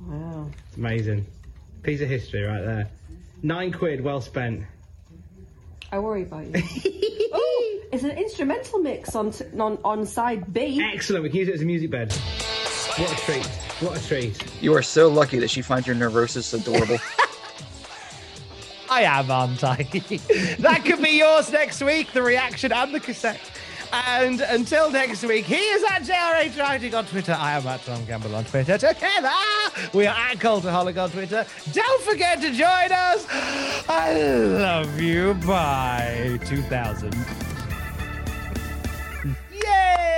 Wow. It's amazing. Piece of history right there. Nine quid well spent. I worry about you. Oh, it's an instrumental mix on, t- on on side B. Excellent. We can use it as a music bed. What a treat. What a treat. You are so lucky that she finds your neurosis adorable. I am, aren't I? that could be yours next week, the reaction and the cassette. And until next week, he is at JRH Writing on Twitter. I am at Tom Campbell on Twitter. Together, we are at Cultaholic on Twitter. Don't forget to join us. I love you. Bye. 2000.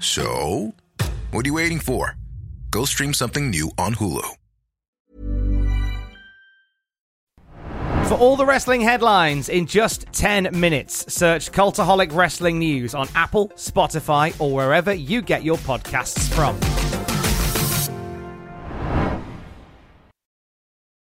So, what are you waiting for? Go stream something new on Hulu. For all the wrestling headlines in just 10 minutes, search Cultaholic Wrestling News on Apple, Spotify, or wherever you get your podcasts from.